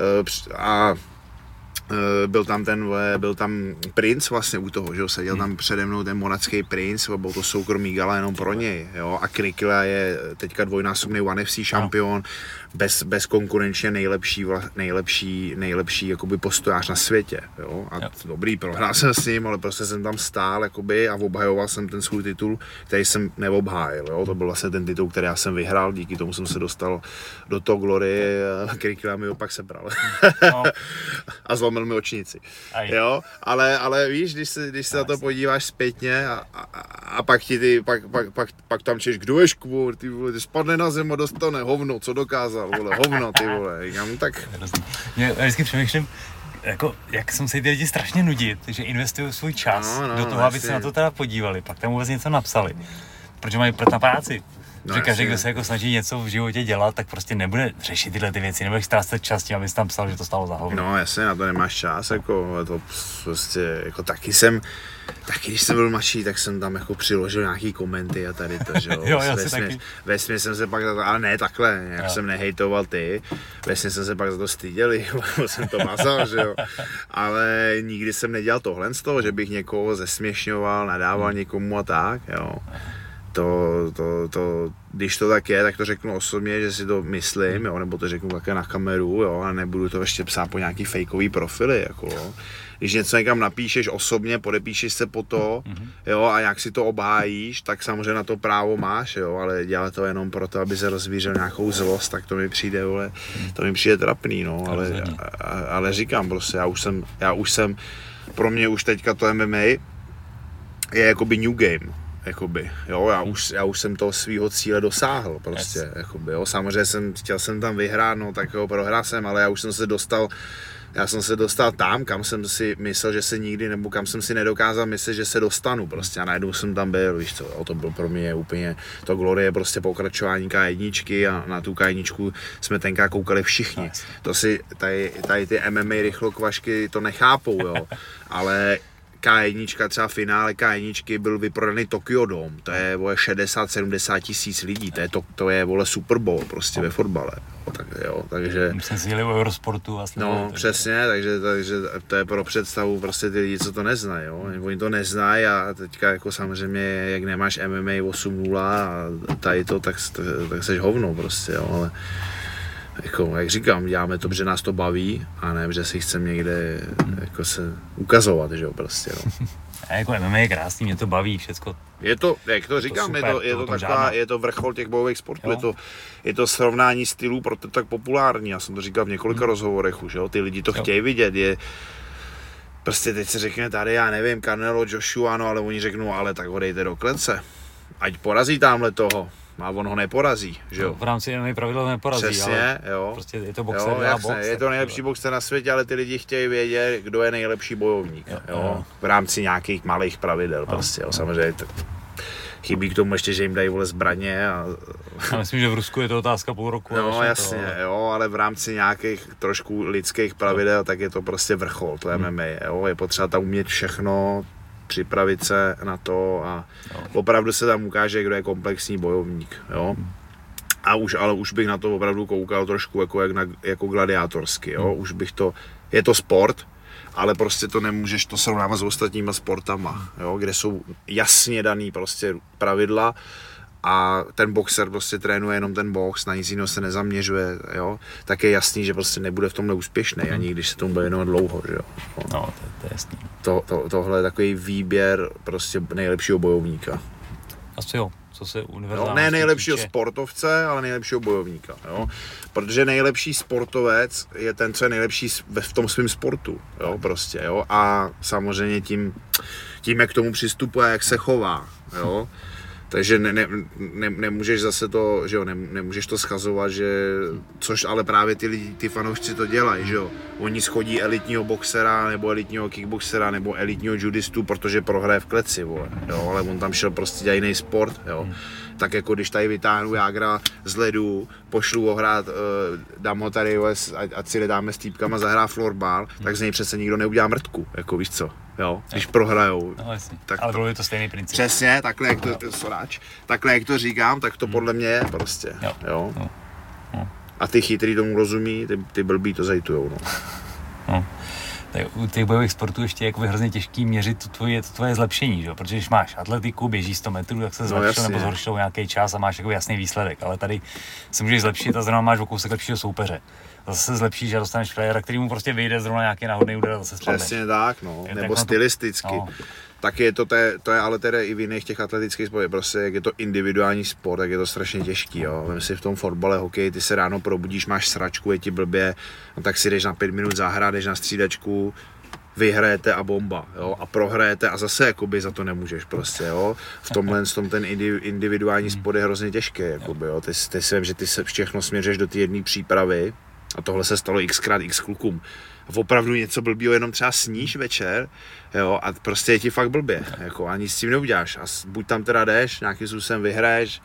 e, a Eh, byl tam ten, byl tam princ vlastně u toho, že jo, seděl tam přede mnou ten monacký princ, byl to soukromý gala jenom pro něj, jo, a Krikla je teďka dvojnásobný One FC šampion, bez, bezkonkurenčně nejlepší, nejlepší, nejlepší jakoby postojář na světě, jo, a jo. dobrý, prohrál jsem s ním, ale prostě jsem tam stál, jakoby, a obhajoval jsem ten svůj titul, který jsem neobhájil, jo, to byl vlastně ten titul, který já jsem vyhrál, díky tomu jsem se dostal do toho glory, Krikla mi opak sebral. No. a zlomil mi očnici. Jo, ale, ale víš, když se, když se na to podíváš zpětně a, a, a pak ti ty, pak, pak, pak, pak tam češ, kdo je škvůr, ty vole, ty spadne na zem a dostane hovno, co dokázal, vole, hovno, ty vole, já mu tak... Já vždycky přemýšlím, jako, jak jsem se ty lidi strašně nudit, že investují svůj čas no, no, do toho, aby se na to teda podívali, pak tam vůbec něco napsali. Protože mají prd na práci. No, že každý, kdo se jako snaží něco v životě dělat, tak prostě nebude řešit tyhle ty věci, nebudeš ztrácet čas tím, abys tam psal, že to stalo za hovno. No jasně, na to nemáš čas, jako to prostě, jako taky jsem, taky když jsem byl mladší, tak jsem tam jako přiložil nějaký komenty a tady to, že jo. jo já taky. Vesmě jsem se pak za to, ale ne takhle, jak jo. jsem nehejtoval ty, vesmě jsem se pak za to styděl, jsem to mazal, že jo. Ale nikdy jsem nedělal tohle z toho, že bych někoho zesměšňoval, nadával hmm. někomu a tak, jo to, to, to, když to tak je, tak to řeknu osobně, že si to myslím, jo, nebo to řeknu také na kameru, jo, a nebudu to ještě psát po nějaký fejkový profily, jako, jo. Když něco někam napíšeš osobně, podepíšeš se po to, mm-hmm. jo, a jak si to obhájíš, tak samozřejmě na to právo máš, jo, ale dělat to jenom proto, aby se rozvířil nějakou zlost, tak to mi přijde, vole, to mi přijde trapný, no, ale, ale říkám prostě, já už jsem, já už jsem, pro mě už teďka to MMA je jakoby new game, jakoby, jo, já už, já už jsem toho svého cíle dosáhl, prostě, yes. jakoby, jo, samozřejmě jsem, chtěl jsem tam vyhrát, no, tak jo, prohrál jsem, ale já už jsem se dostal, já jsem se dostal tam, kam jsem si myslel, že se nikdy, nebo kam jsem si nedokázal myslet, že se dostanu prostě a najednou jsem tam byl, víš co, jo, to bylo pro mě úplně, to Glory je prostě pokračování K1 a na tu K1 jsme tenkrát koukali všichni. To si, tady, tady ty MMA rychlokvašky to nechápou, jo, ale K1, třeba finále K1 byl vyprodaný Tokyo Dome, to je vole 60-70 tisíc lidí, to je, to, to je vole Super Bowl prostě ve fotbale. Tak, jo, takže... Už jsme si jeli o Eurosportu vlastně. No, takže... přesně, takže, takže to je pro představu prostě ty lidi, co to neznají, jo. Oni to neznají a teďka jako samozřejmě, jak nemáš MMA 8-0 a tady to, tak, tak, tak seš hovno prostě, jo, ale jako, jak říkám, děláme to, že nás to baví a ne, že si chceme někde jako se ukazovat, že jo, prostě, no. A jako MMA je krásný, mě to baví všecko. Je to, jak to říkám, to super, je to, je to, to taková, je to vrchol těch bojových sportů, je to, je to srovnání stylů, proto tak populární, já jsem to říkal v několika hmm. rozhovorech už, jo, ty lidi to jo. chtějí vidět, je, prostě teď se řekne tady, já nevím, Canelo, Joshua, no, ale oni řeknou, ale tak ho dejte do klece, ať porazí tamhle toho, a on ho neporazí, že jo? V rámci MMA pravidel neporazí, Přesně, ale jo. prostě je to boxer, jo, jasně, box, je to nejlepší boxer na světě, ale ty lidi chtějí vědět, kdo je nejlepší bojovník, jo, jo? jo. v rámci nějakých malých pravidel, jo, prostě, jo, samozřejmě to, chybí k tomu ještě, že jim dají vole zbraně. A... Já myslím, že v Rusku je to otázka půl roku. No jasně, to, ale... jo, ale v rámci nějakých trošku lidských pravidel, tak je to prostě vrchol, to je hmm. MMA, jo, je potřeba tam umět všechno, připravit se na to a no. opravdu se tam ukáže, kdo je komplexní bojovník. Jo? A už, ale už bych na to opravdu koukal trošku jako, jak na, jako gladiátorsky. Jo? Hmm. Už bych to, je to sport, ale prostě to nemůžeš to srovnávat s ostatníma sportama, jo? kde jsou jasně daný prostě pravidla a ten boxer prostě trénuje jenom ten box, na nic jiného se nezaměřuje, jo, tak je jasný, že prostě nebude v tomhle úspěšný, ani když se tomu bude jenom dlouho, že jo. No, to, to je jasný. To, to, tohle je takový výběr prostě nejlepšího bojovníka. Asi jo, co se univerzálně no, Ne nejlepšího týče. sportovce, ale nejlepšího bojovníka, jo. Protože nejlepší sportovec je ten, co je nejlepší v tom svém sportu, jo, prostě, jo. A samozřejmě tím, tím, jak k tomu přistupuje, jak se chová, jo Takže ne, ne, ne, nemůžeš zase to, že jo, ne, nemůžeš to schazovat, že, což ale právě ty lidi, ty fanoušci to dělají, že jo. Oni schodí elitního boxera, nebo elitního kickboxera, nebo elitního judistu, protože prohraje v kleci, vole, jo, ale on tam šel prostě dělat jiný sport, jo. Hmm tak jako když tady vytáhnu Jágra z ledu, pošlu ho hrát, uh, dám ho tady, ať, ať si dáme s týpkama zahrá florbal, hmm. tak z něj přece nikdo neudělá mrtku, jako víš co, jo, když prohrajou. No, tak Ale bylo by to stejný princip. Přesně, takhle jak to, soráč, takhle jak to říkám, tak to hmm. podle mě je prostě, jo. jo. No. No. A ty chytrý tomu rozumí, ty, ty blbý to zajtujou, no. no u těch bojových sportů ještě jako hrozně těžký měřit to tvoje, to tvoje zlepšení, že? protože když máš atletiku, běží 100 metrů, tak se zlepšil no, nebo zhoršil nějaký čas a máš jako jasný výsledek, ale tady se můžeš zlepšit a zrovna máš o kousek lepšího soupeře. Zase se zlepšíš a dostaneš frajera, který mu prostě vyjde zrovna nějaký náhodný úder a zase spadne. Přesně tak, no. Je nebo stylisticky. No tak je to, te, to je ale tedy i v jiných těch atletických sportech, prostě jak je to individuální sport, tak je to strašně těžký, jo. Vem si v tom fotbale, hokej, ty se ráno probudíš, máš sračku, je ti blbě, no tak si jdeš na pět minut zahrát, jdeš na střídačku, vyhrajete a bomba, jo, a prohrajete a zase jakoby za to nemůžeš prostě, jo. V tomhle v tom ten individuální sport je hrozně těžký, jakoby, jo. Ty, ty si vím, že ty se všechno směřeš do té jedné přípravy a tohle se stalo xkrát x klukům opravdu něco blbýho jenom třeba sníš večer, jo, a prostě je ti fakt blbě, jako a nic s tím neuděláš. A buď tam teda jdeš, nějakým způsobem vyhraješ,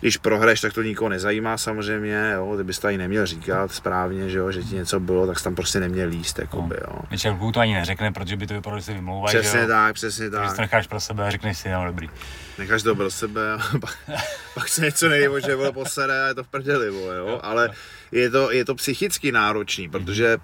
když prohraješ, tak to nikoho nezajímá samozřejmě, jo, ty bys to ani neměl říkat správně, že, jo, že ti něco bylo, tak jsi tam prostě neměl líst, jako by, jo. Většinou to ani neřekne, protože by to vypadalo, že se vymlouvají, Přesně jo? tak, přesně tak. Takže to necháš pro sebe a řekneš si, no dobrý. Necháš to pro sebe a pak, pak se něco nejde, že vole posere a je to v prdeli, jo, ale je to, je to psychicky náročný, protože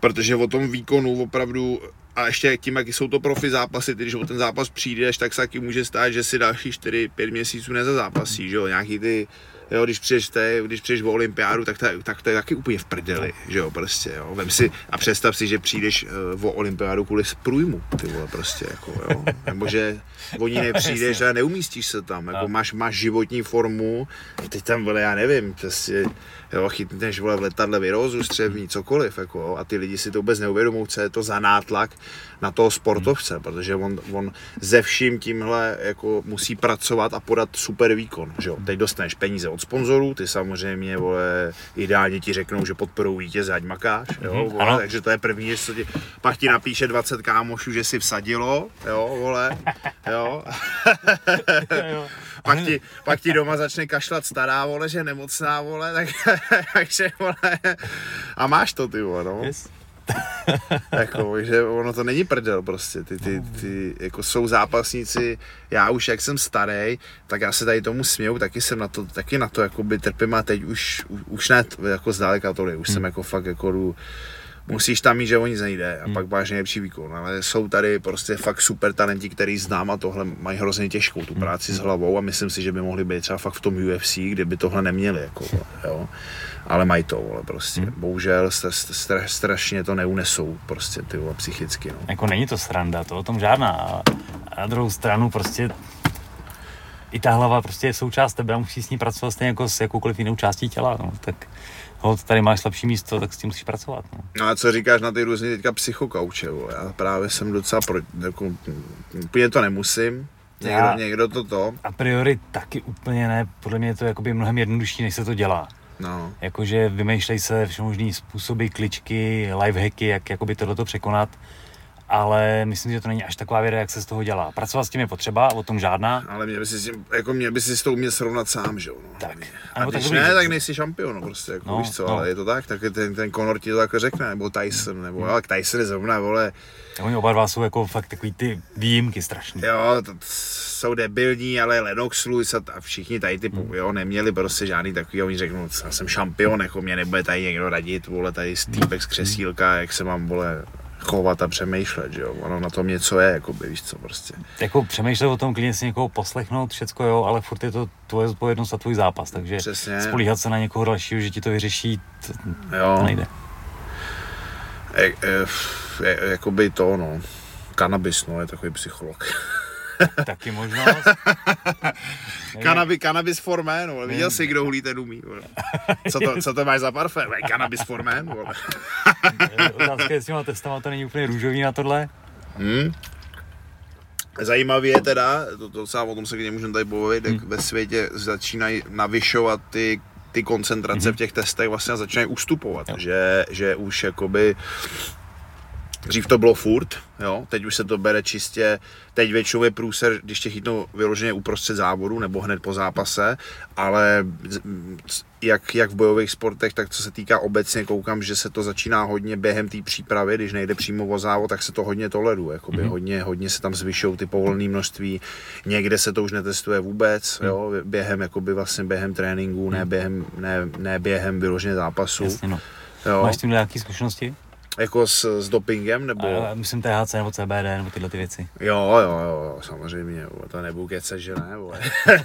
protože o tom výkonu opravdu a ještě tím, jak jsou to profi zápasy, když o ten zápas přijdeš, tak se taky může stát, že si další 4-5 měsíců nezazápasí, že jo, nějaký ty, jo, když přijdeš, te, když přijdeš o olympiádu, tak to, tak to je taky úplně v prdeli, že jo, prostě, jo, vem si a představ si, že přijdeš uh, o olympiádu kvůli průjmu, ty vole, prostě, jako, jo, nebo že o ní nepřijdeš a neumístíš se tam, jako máš, máš životní formu, teď tam, vole, já nevím, prostě, jo, chytneš vole v letadle virózu, střevní, cokoliv, jako, a ty lidi si to vůbec neuvědomují, co je to za nátlak na toho sportovce, protože on, on ze vším tímhle jako musí pracovat a podat super výkon, že jo. Teď dostaneš peníze od sponzorů, ty samozřejmě, vole, ideálně ti řeknou, že podporou vítěze, ať makáš, jo, mhm, vole, takže to je první, co ti, pak ti napíše 20 kámošů, že si vsadilo, jo, vole, jo. pak, ti, pak ti doma začne kašlat stará, vole, že nemocná, vole, tak, takže, vole, a máš to, ty, vole, no. Yes. jako, že ono to není prdel prostě, ty, ty, ty, jako jsou zápasníci, já už jak jsem starý, tak já se tady tomu směju, taky jsem na to, taky na to jakoby trpím a teď už, už ne jako zdaleka tolik, už hmm. jsem jako fakt jako jdu, musíš tam mít, že o nic nejde a hmm. pak máš nejlepší výkon, ale jsou tady prostě fakt super talenti, který znám a tohle mají hrozně těžkou tu hmm. práci hmm. s hlavou a myslím si, že by mohli být třeba fakt v tom UFC, kde by tohle neměli, jako, jo. ale mají to, ale prostě, hmm. bohužel stra, strašně to neunesou prostě ty vole, psychicky. No. Jako není to sranda, to o tom žádná. A na druhou stranu prostě i ta hlava prostě je součást tebe a musíš s ní pracovat stejně jako s jakoukoliv jinou částí těla. No. Tak hold, tady máš slabší místo, tak s tím musíš pracovat. No. no a co říkáš na ty různé teďka psychokauče, já právě jsem docela pro, jako, úplně to nemusím, Někdo, já, někdo to to. A priori taky úplně ne, podle mě je to jakoby mnohem jednodušší, než se to dělá. No. Jakože vymýšlej se všemožný způsoby, kličky, lifehacky, jak jakoby tohleto překonat ale myslím, že to není až taková věda, jak se z toho dělá. Pracovat s tím je potřeba, o tom žádná. Ale mě by si s tím, jako mě by si s tou uměl srovnat sám, že jo. No. Tak. A když tak ne, tak nejsi šampion, no, prostě, jako, no, víš co, no. ale je to tak, tak ten, ten Conor ti to tak řekne, nebo Tyson, nebo hmm. ale Tyson je zrovna, vole. Oni oba dva jsou jako fakt takový ty výjimky strašný. Jo, to, jsou debilní, ale Lennox Lewis a, a všichni tady ty, hmm. jo, neměli prostě žádný takový, oni řeknou, já jsem šampion, jako mě nebude tady někdo radit, vole, tady týpek z křesílka, jak se mám, vole, chovat a přemýšlet, že jo. Ono na tom něco je, jako by, víš co, prostě. Jako přemýšlet o tom, klidně si někoho poslechnout, všecko jo, ale furt je to tvoje zodpovědnost a tvůj zápas, takže Přesně. spolíhat se na někoho dalšího, že ti to vyřeší, to, jo. to nejde. E, e, e, jakoby to, no. Kanabis, no, je takový psycholog. Taky možnost. Kanabi, cannabis for man, vole. Viděl jsi, kdo hulí ten umí, vole. Co to, co to máš za parfém? Cannabis for man, vole. Otázka je, s těma testama to není úplně růžový na tohle. Hmm. Zajímavé je teda, to, to sám o tom se k němu můžeme tady pobavit, jak Hmm. ve světě začínají navyšovat ty, ty koncentrace Mhm. v těch testech vlastně a začínají ustupovat, Jo. že, že už jakoby Dřív to bylo furt, jo, teď už se to bere čistě, teď většinou je průser, když tě chytnou vyloženě uprostřed závodu nebo hned po zápase, ale jak, jak v bojových sportech, tak co se týká obecně, koukám, že se to začíná hodně během té přípravy, když nejde přímo o závod, tak se to hodně toleruje, jakoby Mhm. hodně, hodně se tam zvyšují ty povolené množství, někde se to už netestuje vůbec, Mhm. jo, během, jakoby vlastně během tréninku, ne během, ne, ne během vyloženě zápasu, Jasně, no. jo, Máš s tím nějaké zkušenosti? Jako s, s dopingem, nebo... A, myslím THC nebo CBD nebo tyhle ty věci. Jo, jo, jo, samozřejmě, vole, to nebudu kecat, že ne, vole.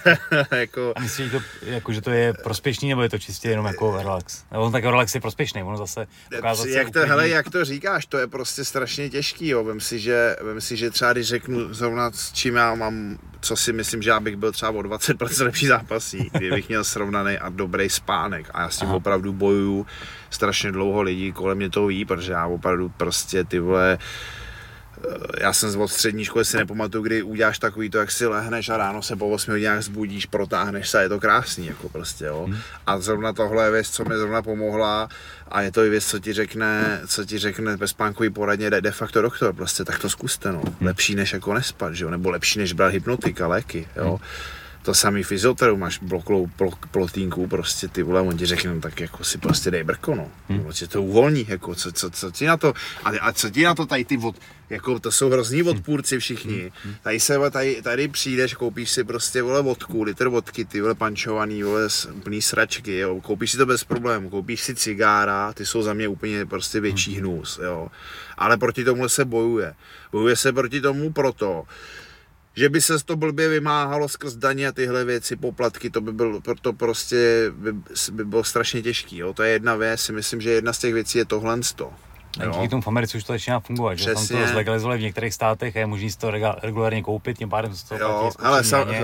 jako, A myslíš, že to, jako, že to je prospěšný, nebo je to čistě jenom jako relax? Nebo on tak relax je prospěšný, ono zase dokázat se jak to, uklidnit. hele, jak to říkáš, to je prostě strašně těžký, jo. Vem si, že, vem si, že třeba když řeknu zrovna s čím já mám, co si myslím, že já bych byl třeba o 20% lepší zápasník, kdybych měl srovnaný a dobrý spánek a já s tím Aha. opravdu bojuju strašně dlouho lidí kolem mě to ví, protože já opravdu prostě ty vole, eh, já jsem od střední školy si nepamatuju, kdy uděláš takový to, jak si lehneš a ráno se po 8 hodinách zbudíš, protáhneš se a je to krásný, jako prostě, jo. Hmm. A zrovna tohle je věc, co mi zrovna pomohla a je to i věc, co ti řekne, co ti řekne ve spánkový poradně de, de facto doktor, prostě tak to zkuste, no. Lepší než jako nespat, že jo, nebo lepší než brát hypnotika, léky, jo. To samý fyzioterapeut, máš bloklou blok, plotínku, prostě ty vole, on ti řekne, no, tak jako si prostě dej brko, no. Hmm. tě to uvolní, jako co, co, co ti na to, a, a co ti na to tady ty od, jako to jsou hrozní odpůrci všichni. Tady se, tady, tady přijdeš, koupíš si prostě, vole, vodku, litr vodky, ty vole, pančovaný, vole, plný sračky, jo. Koupíš si to bez problémů, koupíš si cigára, ty jsou za mě úplně prostě větší hnus, jo. Ale proti tomu se bojuje. Bojuje se proti tomu proto, že by se to blbě vymáhalo skrz daně a tyhle věci, poplatky, to by bylo, to prostě by, by bylo strašně těžký, jo. To je jedna věc, si myslím, že jedna z těch věcí je tohle. A díky tomu v Americe už to začíná fungovat, že tam Přesně. to zlegalizovali v některých státech a je možné si to regulárně koupit, tím pádem se to Jo, ale sam, eh,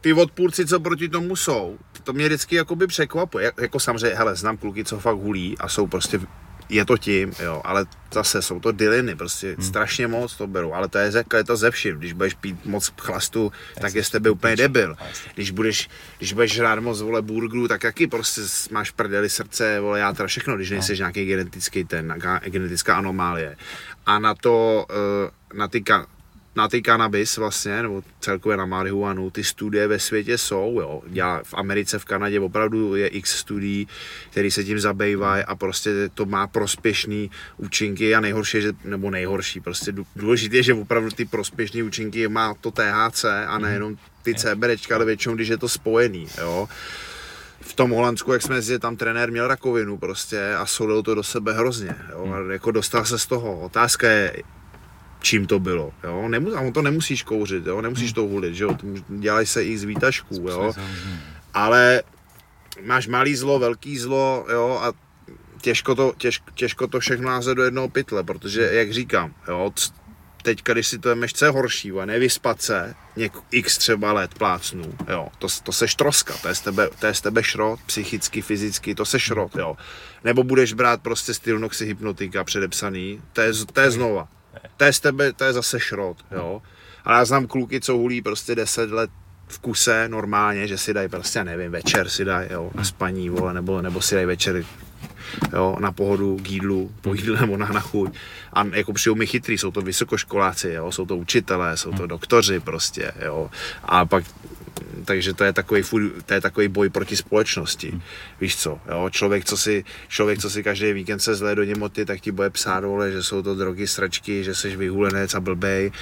ty odpůrci, co proti tomu jsou, to mě vždycky jakoby překvapuje. Jak, jako samozřejmě, hele, znám kluky, co fakt hulí a jsou prostě, je to tím, jo, ale zase jsou to diliny, prostě hmm. strašně moc to berou, ale to je, ze, je to ze vším. Když budeš pít moc chlastu, tak, tak je z tebe úplně debil. Když budeš, když budeš žrát moc, vole, burgerů, tak jaký prostě máš prdeli srdce, vole, já teda všechno, když nejsi nějaký genetický ten, genetická anomálie. A na to, eh, na ty, na ty kanabis vlastně, nebo celkově na marihuanu, ty studie ve světě jsou, jo. Já v Americe, v Kanadě opravdu je x studií, které se tím zabývají a prostě to má prospěšný účinky a nejhorší, je, že, nebo nejhorší, prostě dů- důležité je, že opravdu ty prospěšné účinky má to THC a nejenom ty CBDčka, ale většinou, když je to spojený, jo v tom Holandsku, jak jsme jezdili, tam trenér měl rakovinu prostě a solil to do sebe hrozně, jo, a jako dostal se z toho. Otázka je, čím to bylo, jo, Nemus, a on to nemusíš kouřit, jo, nemusíš to hulit, že jo, dělají se i z výtažků, jo, ale máš malý zlo, velký zlo, jo, a těžko to, těž, těžko to všechno házet do jednoho pytle, protože, jak říkám, jo, teďka, když si to vemeš, co je horší, vole, nevyspat se, něk, x třeba let plácnu, jo, to, to se troska, to je, z tebe, to je z tebe šrot, psychicky, fyzicky, to se šrot, jo. Nebo budeš brát prostě stylnoxy hypnotika předepsaný, to je, to je znova, to je z tebe, to je zase šrot, jo. Ale já znám kluky, co hulí prostě 10 let v kuse normálně, že si dají prostě, nevím, večer si dají, jo, na spaní, vole, nebo, nebo si dají večer jo, na pohodu, k jídlu, po jídle nebo na, na chuť. A jako přijou mi chytrý, jsou to vysokoškoláci, jo, jsou to učitelé, jsou to doktoři prostě, jo. A pak takže to je takový, to je takový boj proti společnosti. Víš co, jo? Člověk, co si, člověk, co si každý víkend se zlé do němoty, tak ti bude psát, vole, že jsou to drogy, sračky, že jsi vyhulenec a blbej.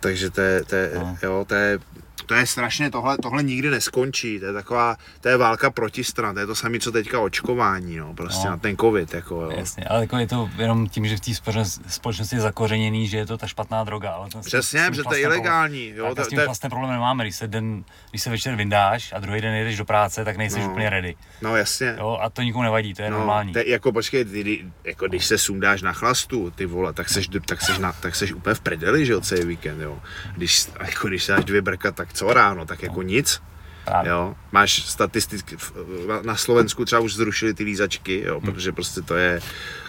Takže to je, to je, No. jo, to je, to je strašně, tohle, tohle nikdy neskončí, to je taková, to je válka protistran, to je to samé, co teďka očkování, no, prostě No. na ten covid, jako jo. Jasně, ale jako je to jenom tím, že v té společnosti- společnosti je zakořeněný, že je to ta špatná droga. Ale ten, Přesně, tím protože to vlastně je problém- ilegální, jo, Tak to, s tím to vlastně problém nemáme, když se, den, když se večer vyndáš a druhý den jdeš do práce, tak nejsi No. úplně ready. no jasně. Jo, a to nikomu nevadí, to je No, normální. te, jako počkej, ty, ty, jako když se sundáš na chlastu, ty vole, tak seš, tak seš, na, tak seš úplně v prdeli, že jo, celý víkend, jo. Když, jako když se dáš dvě brka, tak co ráno, tak jako nic. Právě. Jo? Máš statisticky, na Slovensku třeba už zrušili ty lízačky, jo? protože prostě to je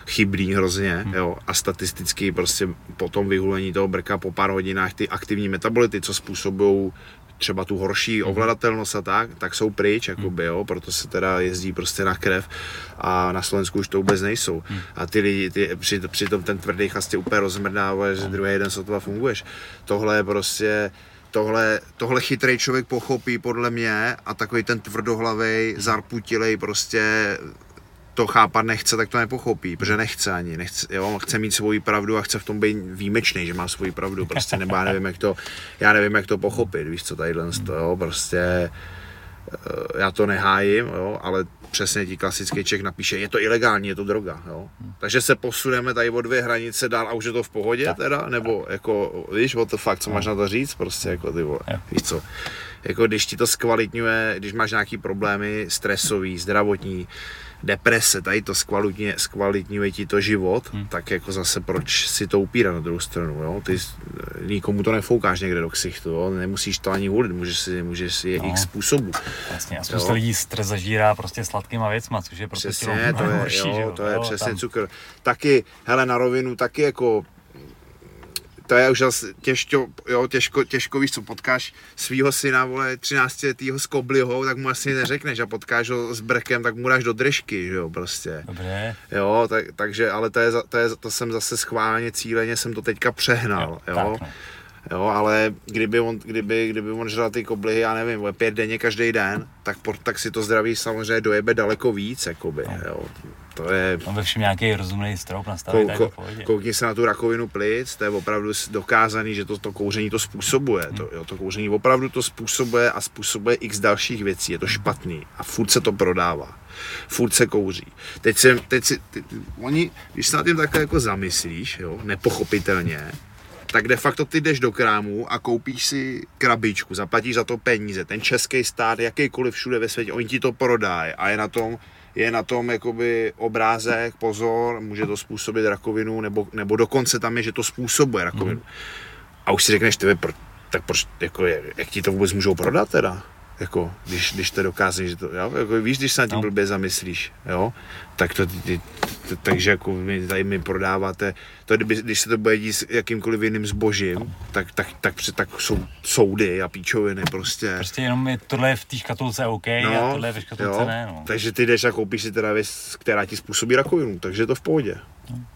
chybný hrozně, jo? a statisticky prostě po tom vyhulení toho brka po pár hodinách ty aktivní metabolity, co způsobují třeba tu horší ovladatelnost a tak, tak jsou pryč, jakoby, jo, proto se teda jezdí prostě na krev a na Slovensku už to vůbec nejsou. A ty lidi, ty, při, přitom ten tvrdý chast tě úplně rozmrdává, že druhý den sotva funguješ. Tohle je prostě, tohle, tohle chytrý člověk pochopí podle mě a takový ten tvrdohlavej, zarputilej prostě to chápat nechce, tak to nepochopí, protože nechce ani, nechce, jo, chce mít svoji pravdu a chce v tom být výjimečný, že má svoji pravdu, prostě, nebo já nevím, jak to, já nevím, jak to pochopit, víš co, tadyhle, to, jo, prostě, eh, já to nehájím, jo, ale přesně ti klasický Čech napíše, je to ilegální, je to droga, jo. Takže se posuneme tady o dvě hranice dál a už je to v pohodě Tak. teda, nebo jako, víš, what the fuck, co máš na to říct, prostě jako ty vole, Jo. víš co. Jako když ti to zkvalitňuje, když máš nějaký problémy stresový, zdravotní, deprese, tady to zkvalitňuje, zkvalitňuje ti to život, hmm. tak jako zase proč si to upírat na druhou stranu, jo? Ty nikomu to nefoukáš někde do ksichtu, jo? Nemusíš to ani hulit, můžeš si, můžeš si je No. x způsobů. Jasně, a spousta lidí stres zažírá prostě sladkýma věcma, což je pro to tělo Přesně, to je, horší, jo, to je Jo, přesně tam- cukr. Taky, hele, na rovinu, taky jako to je už zase těžko, jo, těžko, těžko víš co, potkáš svýho syna, vole, 13 letýho s kobliho, tak mu asi neřekneš a potkáš ho s brkem, tak mu dáš do držky, že jo, prostě. Dobře, Jo, tak, takže, ale to, je, to, je, to jsem zase schválně, cíleně jsem to teďka přehnal, jo. tak, no. Jo, ale kdyby on, kdyby, kdyby on žral ty koblihy, já nevím, pět denně každý den, tak, por, tak si to zdraví samozřejmě dojebe daleko víc, jakoby, No. jo. To je, Tam ve všem nějaký rozumný strop nastavit, kou, kou, koukni se na tu rakovinu plic, to je opravdu dokázaný, že to, to kouření to způsobuje. Hmm. To, jo, to kouření opravdu to způsobuje a způsobuje x dalších věcí. Je to špatný a furt se to prodává. Furt se kouří. Teď, jsem, teď si, ty, ty, oni, když se nad tím takhle jako zamyslíš, jo, nepochopitelně, tak de facto ty jdeš do krámu a koupíš si krabičku, zaplatíš za to peníze. Ten český stát, jakýkoliv všude ve světě, oni ti to prodají a je na tom, je na tom jakoby obrázek, pozor, může to způsobit rakovinu, nebo, nebo dokonce tam je, že to způsobuje rakovinu. A už si řekneš, ty, tak proč, jako, jak ti to vůbec můžou prodat teda? Jako, když, když to dokáže, že to, jo? Jako, víš, když se na tím No. blbě zamyslíš, jo? tak to, ty, ty, t- takže jako vy tady mi prodáváte, to kdyby, když se to bude dít s jakýmkoliv jiným zbožím, tak, tak, tak, tak, tak jsou soudy a píčoviny prostě. Prostě jenom je, tohle je v té škatulce OK a tohle je ve škatulce ne, no. Takže ty jdeš a koupíš si teda věc, která ti způsobí rakovinu, takže to v pohodě.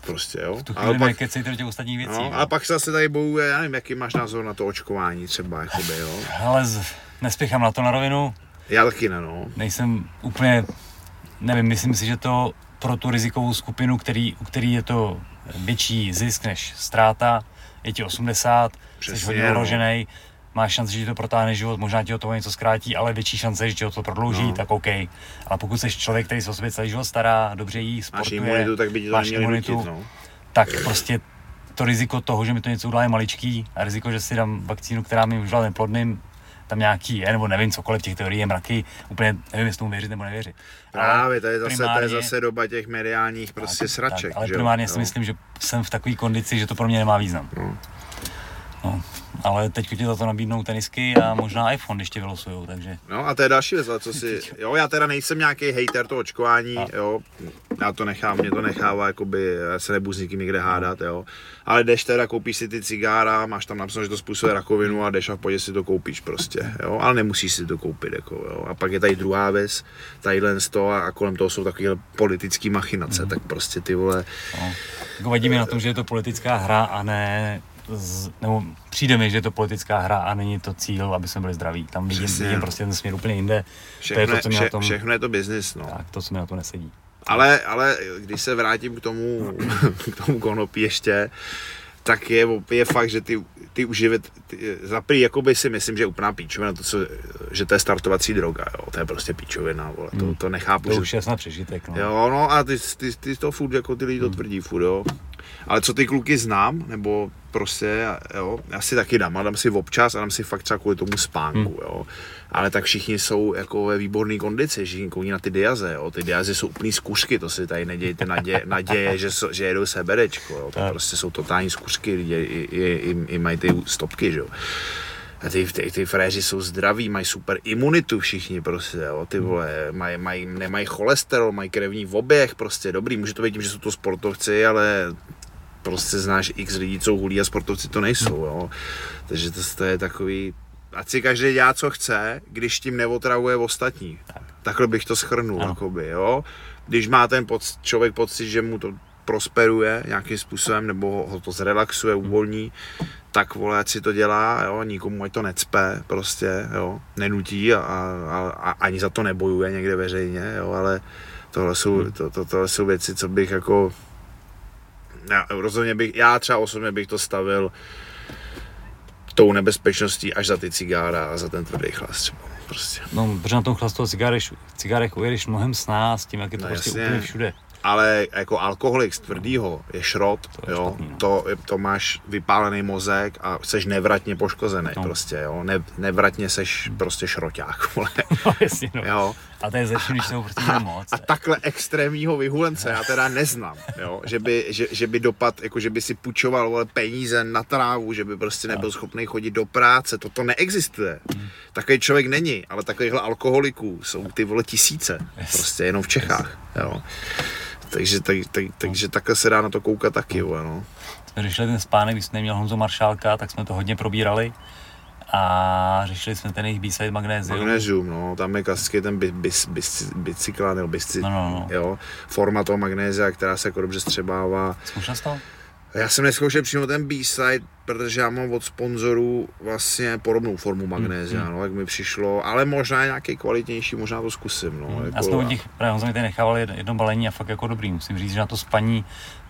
Prostě, jo. V tu Ale chvíli pak, nekecejte do těch ostatních věcí. no, no. a pak se zase tady bojuje, já nevím, jaký máš názor na to očkování třeba, jakoby, jo. Ale z, nespěchám na to na rovinu, Já taky ne, no. nejsem úplně, nevím, myslím si, že to pro tu rizikovou skupinu, který, u který je to větší zisk než ztráta, je ti 80, Přesně, jsi hodně no. ohrožený, máš šanci, že ti to protáhne život, možná ti o toho něco zkrátí, ale větší šance, že ti o to prodlouží, No. tak OK. Ale pokud jsi člověk, který se o sobě celý život stará, dobře jí, Máš sportuje, imunitu, tak by ti to máš imunitu, nutit, no. tak prostě to riziko toho, že mi to něco udělá je maličký a riziko, že si dám vakcínu, která mi udělá neplodným, tam nějaký je, nebo nevím, cokoliv těch teorií je mraky, úplně nevím, jestli tomu věřit nebo nevěřit. Právě, to je zase, to je primárně- zase doba těch mediálních prostě sraček, tak, ale že jo, primárně si jo. myslím, že jsem v takové kondici, že to pro mě nemá význam. No. No, ale teď ti za to nabídnou tenisky a možná iPhone, když tě vylosujou, takže No a to je další věc, co si, jo, já teda nejsem nějaký hater toho očkování, A. jo, já to nechám, mě to nechává, jakoby, já se nebudu s nikým nikde hádat, jo, ale jdeš teda, koupíš si ty cigára, máš tam napsáno, že to způsobuje rakovinu a jdeš a v pohodě si to koupíš prostě, jo, ale nemusíš si to koupit, jako, jo, a pak je tady druhá věc, tadyhle z toho a kolem toho jsou takové politické machinace, tak prostě ty vole, no. Jako vadí mi na tom, že je to politická hra a ne z, nebo přijde mi, že je to politická hra a není to cíl, aby jsme byli zdraví. Tam vidím, Přesně. vidím prostě ten směr úplně jinde. všechno, to je to, co vše, na tom, všechno je to business, no. tak, to, co mi na to nesedí. Ale, ale když se vrátím k tomu, k tomu konopí ještě, tak je, je fakt, že ty, ty uživit, ty, za prý, jakoby si myslím, že je úplná píčovina, to, co, že to je startovací droga, jo, to je prostě píčovina, vole, to, Hmm. to nechápu, To už je snad přežitek. No. jo, no a ty, ty, ty to furt, jako ty lidi to tvrdí furt, jo, ale co ty kluky znám, nebo prostě, jo, já si taky dám, a dám si občas a dám si fakt třeba kvůli tomu spánku, jo. Ale tak všichni jsou jako ve výborné kondici, všichni kouní na ty diaze, jo. Ty diazy jsou úplný zkušky, to si tady nedějte naděje, naděje že, so, že jedou seberečko, jo. To prostě jsou totální zkušky, lidi i, i, i, i mají ty stopky, že jo. A ty, ty, ty fréři jsou zdraví, mají super imunitu všichni prostě, jo, ty vole, mají, mají, nemají cholesterol, mají krevní oběh, prostě dobrý, může to být tím, že jsou to sportovci, ale prostě znáš x lidí, co hulí a sportovci to nejsou, jo. Takže to, to je takový, ať si každý dělá, co chce, když tím neotravuje ostatní. Takhle bych to schrnul, Ano. jakoby, jo. Když má ten poc, člověk pocit, že mu to prosperuje nějakým způsobem, nebo ho to zrelaxuje, uvolní, tak vole, ať si to dělá, jo, nikomu ať to necpe, prostě, jo, nenutí a, a, a ani za to nebojuje někde veřejně, jo, ale tohle jsou, to, to, tohle jsou věci, co bych jako, já, rozhodně bych, já třeba osobně bych to stavil tou nebezpečností až za ty cigára a za ten tvrdý chlast třeba, prostě. No, protože na tom chlastu cigárech, cigárech ujedeš mnohem s nás, tím, jak je to No, prostě jasně. úplně všude. ale jako alkoholik z tvrdýho je šrot, To je jo, špatný, no. to, to máš vypálený mozek a seš nevratně poškozený No. prostě, jo, ne, nevratně seš prostě šroťák, vole, No, jasně, no. jo. A to je ze vším, když ho prostě jde moc. A takhle extrémního vyhulence já teda neznám, jo, že by, že, že by dopad, jako že by si půjčoval vole, peníze na trávu, že by prostě nebyl schopný chodit do práce, to to neexistuje. Takový člověk není, ale takovýchhle alkoholiků jsou ty vole tisíce, prostě jenom v Čechách, jo. Takže, tak, tak, takže takhle se dá na to koukat taky, vole, no. jsme řešili ten spánek, když jsme neměl Honzo Maršálka, tak jsme to hodně probírali. A řešili jsme ten jejich B-side Magnézium. Magnézium, no, tam je klasický ten bi, bis, bis, bicyklán, nebo bisci, No, no, no. jo, forma toho magnézia, která se jako dobře střebává. Zkoušel jsi to? Já jsem neskoušel přímo ten B-side, protože já mám od sponzorů vlastně podobnou formu magnézia, Hmm, no, jak mi přišlo, ale možná nějaký kvalitnější, možná to zkusím, no. Hmm. jako, Já jsem od nich, právě Honzo mi tady nechával jedno, jedno balení a fakt jako dobrý. Musím říct, že na to spaní,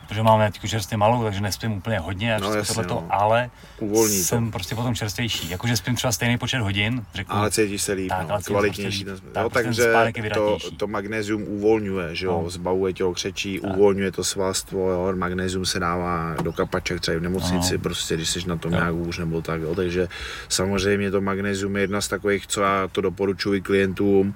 protože máme teď čerstvě malou, takže nespím úplně hodně a No, no, jasně, tohleto, no. ale Uvolní to. jsem prostě potom čerstvější. Jakože spím třeba stejný počet hodin, řeknu, ale cítíš se líp, Tak, no, kvalitnější. prostě líp. Tak, ten takže to, to magnézium uvolňuje, že jo, No. zbavuje tělo křečí, uvolňuje to svalstvo, jo, magnézium se dává do kapaček třeba v nemocnici, No. prostě když jsi na tom Jo. nějak hůř nebo tak, jo, takže samozřejmě to magnézium je jedna z takových, co já to doporučuji klientům,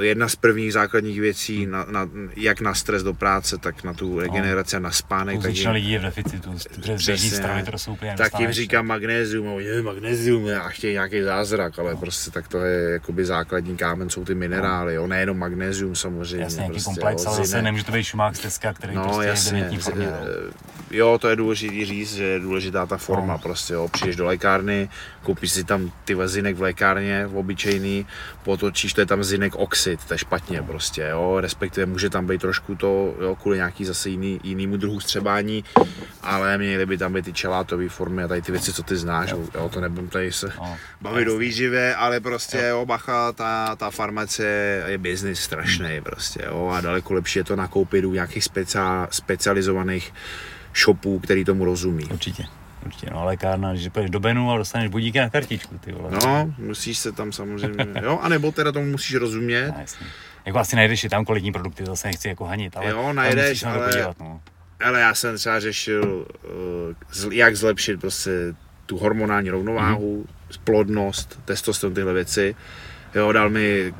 jedna z prvních základních věcí, na, na, jak na stres do práce, tak na tu regeneraci a na spánek. většina lidí je v deficitu, protože stravy to jsou úplně tak jim říkám magnézium, a oni, je magnézium a chtějí nějaký zázrak, ale prostě tak to je jakoby základní kámen, jsou ty minerály, jo, nejenom magnézium samozřejmě. Jasně, nějaký prostě, komplex, jo, ale zase nemůže to být šumák z Teska, který No prostě je v jasně, z- formě. no. Jo, to je důležité říct, že je důležitá ta forma No. prostě, jo, přijdeš do lékárny, koupíš si tam ty zinek v lékárně, v obyčejný, potočíš, to je tam zinek oxid, to je špatně prostě, jo, respektive může tam být trošku to, jo, kvůli nějaký zase jiný, jinýmu druhu střebání, ale měly by tam být ty čelátové formy a tady ty věci, co ty znáš, jo, jo to nebudu tady se No, bavit do výživě, ale prostě jo, bacha, ta, ta farmacie je biznis strašný prostě, jo, a daleko lepší je to nakoupit u nějakých speciál, specializovaných shopů, který tomu rozumí. určitě. Určitě, no, lékárna, když půjdeš do Benu a dostaneš budíky na kartičku, ty vole. No, musíš se tam samozřejmě, jo, anebo teda tomu musíš rozumět, No, jasně. Jako asi najdeš i tam kvalitní produkty, zase nechci jako hanit, ale, Jo, najdeš, ale- podívat, no. ale já jsem třeba řešil, eh, jak zlepšit prostě tu hormonální rovnováhu, plodnost, testosteron, tyhle věci. Jo, dal mi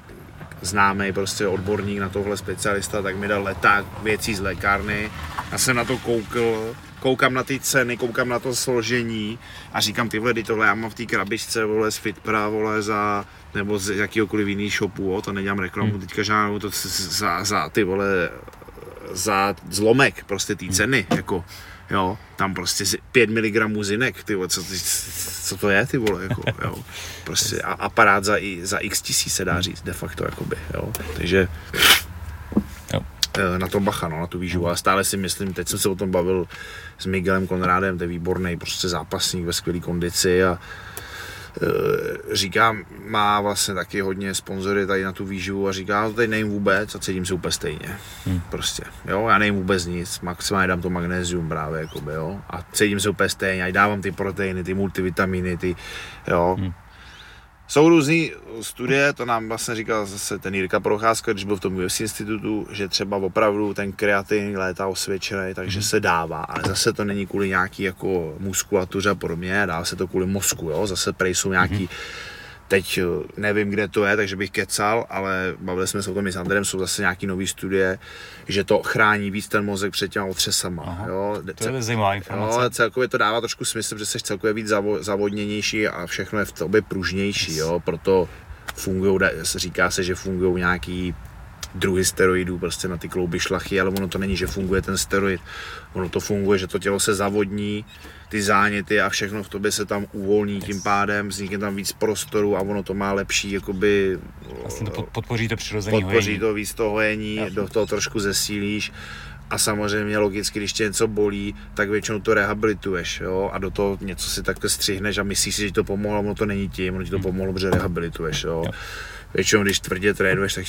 známý prostě odborník na tohle specialista, tak mi dal leták věcí z lékárny. Já jsem na to koukl, koukám na ty ceny, koukám na to složení a říkám, ty vole, ty tohle já mám v té krabičce, vole, z Fitpra, vole, za, nebo z jakýhokoliv jiný shopu, jo, to nedělám reklamu, Hmm. teďka žádnou, to za, za ty vole, za zlomek prostě té ceny, jako, jo, tam prostě zi- 5 mg zinek, ty co, co to je, ty vole, jako, jo, prostě a aparát za, i- za x tisíc se dá říct, de facto, jakoby, jo, takže Jo. eh, na to bacha, no, na tu výživu, a stále si myslím, teď jsem se o tom bavil s Miguelem Konrádem, to je výborný prostě zápasník ve skvělé kondici a eh, říkám, má vlastně taky hodně sponzory tady na tu výživu a říká, to tady nejím vůbec a cítím se úplně stejně. Hmm. Prostě, jo, já nejím vůbec nic, maximálně dám to magnézium právě, jakoby, jo, a cítím se úplně stejně, a dávám ty proteiny, ty multivitamíny, ty, jo. Hmm. Jsou různý studie, to nám vlastně říkal zase ten Jirka Procházka, když byl v tom UFC institutu, že třeba opravdu ten kreatin létá osvědčený, takže se dává, ale zase to není kvůli nějaký jako muskulatuře a podobně, dá se to kvůli mozku, jo, zase prej jsou nějaký Teď eh, nevím, kde to je, takže bych kecal, ale bavili jsme se o tom i s Andrem, jsou zase nějaký nový studie, že to chrání víc ten mozek před těma otřesama. Aha, jo. To je zajímavá informace. Jo, celkově to dává trošku smysl, že jsi celkově víc zavo, zavodněnější a všechno je v tobě pružnější, jo, proto fungují, říká se, že fungují nějaký druhy steroidů prostě na ty klouby šlachy, ale ono to není, že funguje ten steroid. Ono to funguje, že to tělo se zavodní, ty záněty a všechno v tobě se tam uvolní tím pádem, vznikne tam víc prostoru a ono to má lepší, jakoby... Vlastně to podpoří to přirozené Podpoří hojení. to víc to hojení, Jasně. do toho trošku zesílíš a samozřejmě logicky, když tě něco bolí, tak většinou to rehabilituješ, jo, a do toho něco si takhle střihneš a myslíš si, že to pomohlo, ono to není tím, ono ti to pomohlo, protože rehabilituješ, jo. Jo. Většinou, když tvrdě trénuješ, tak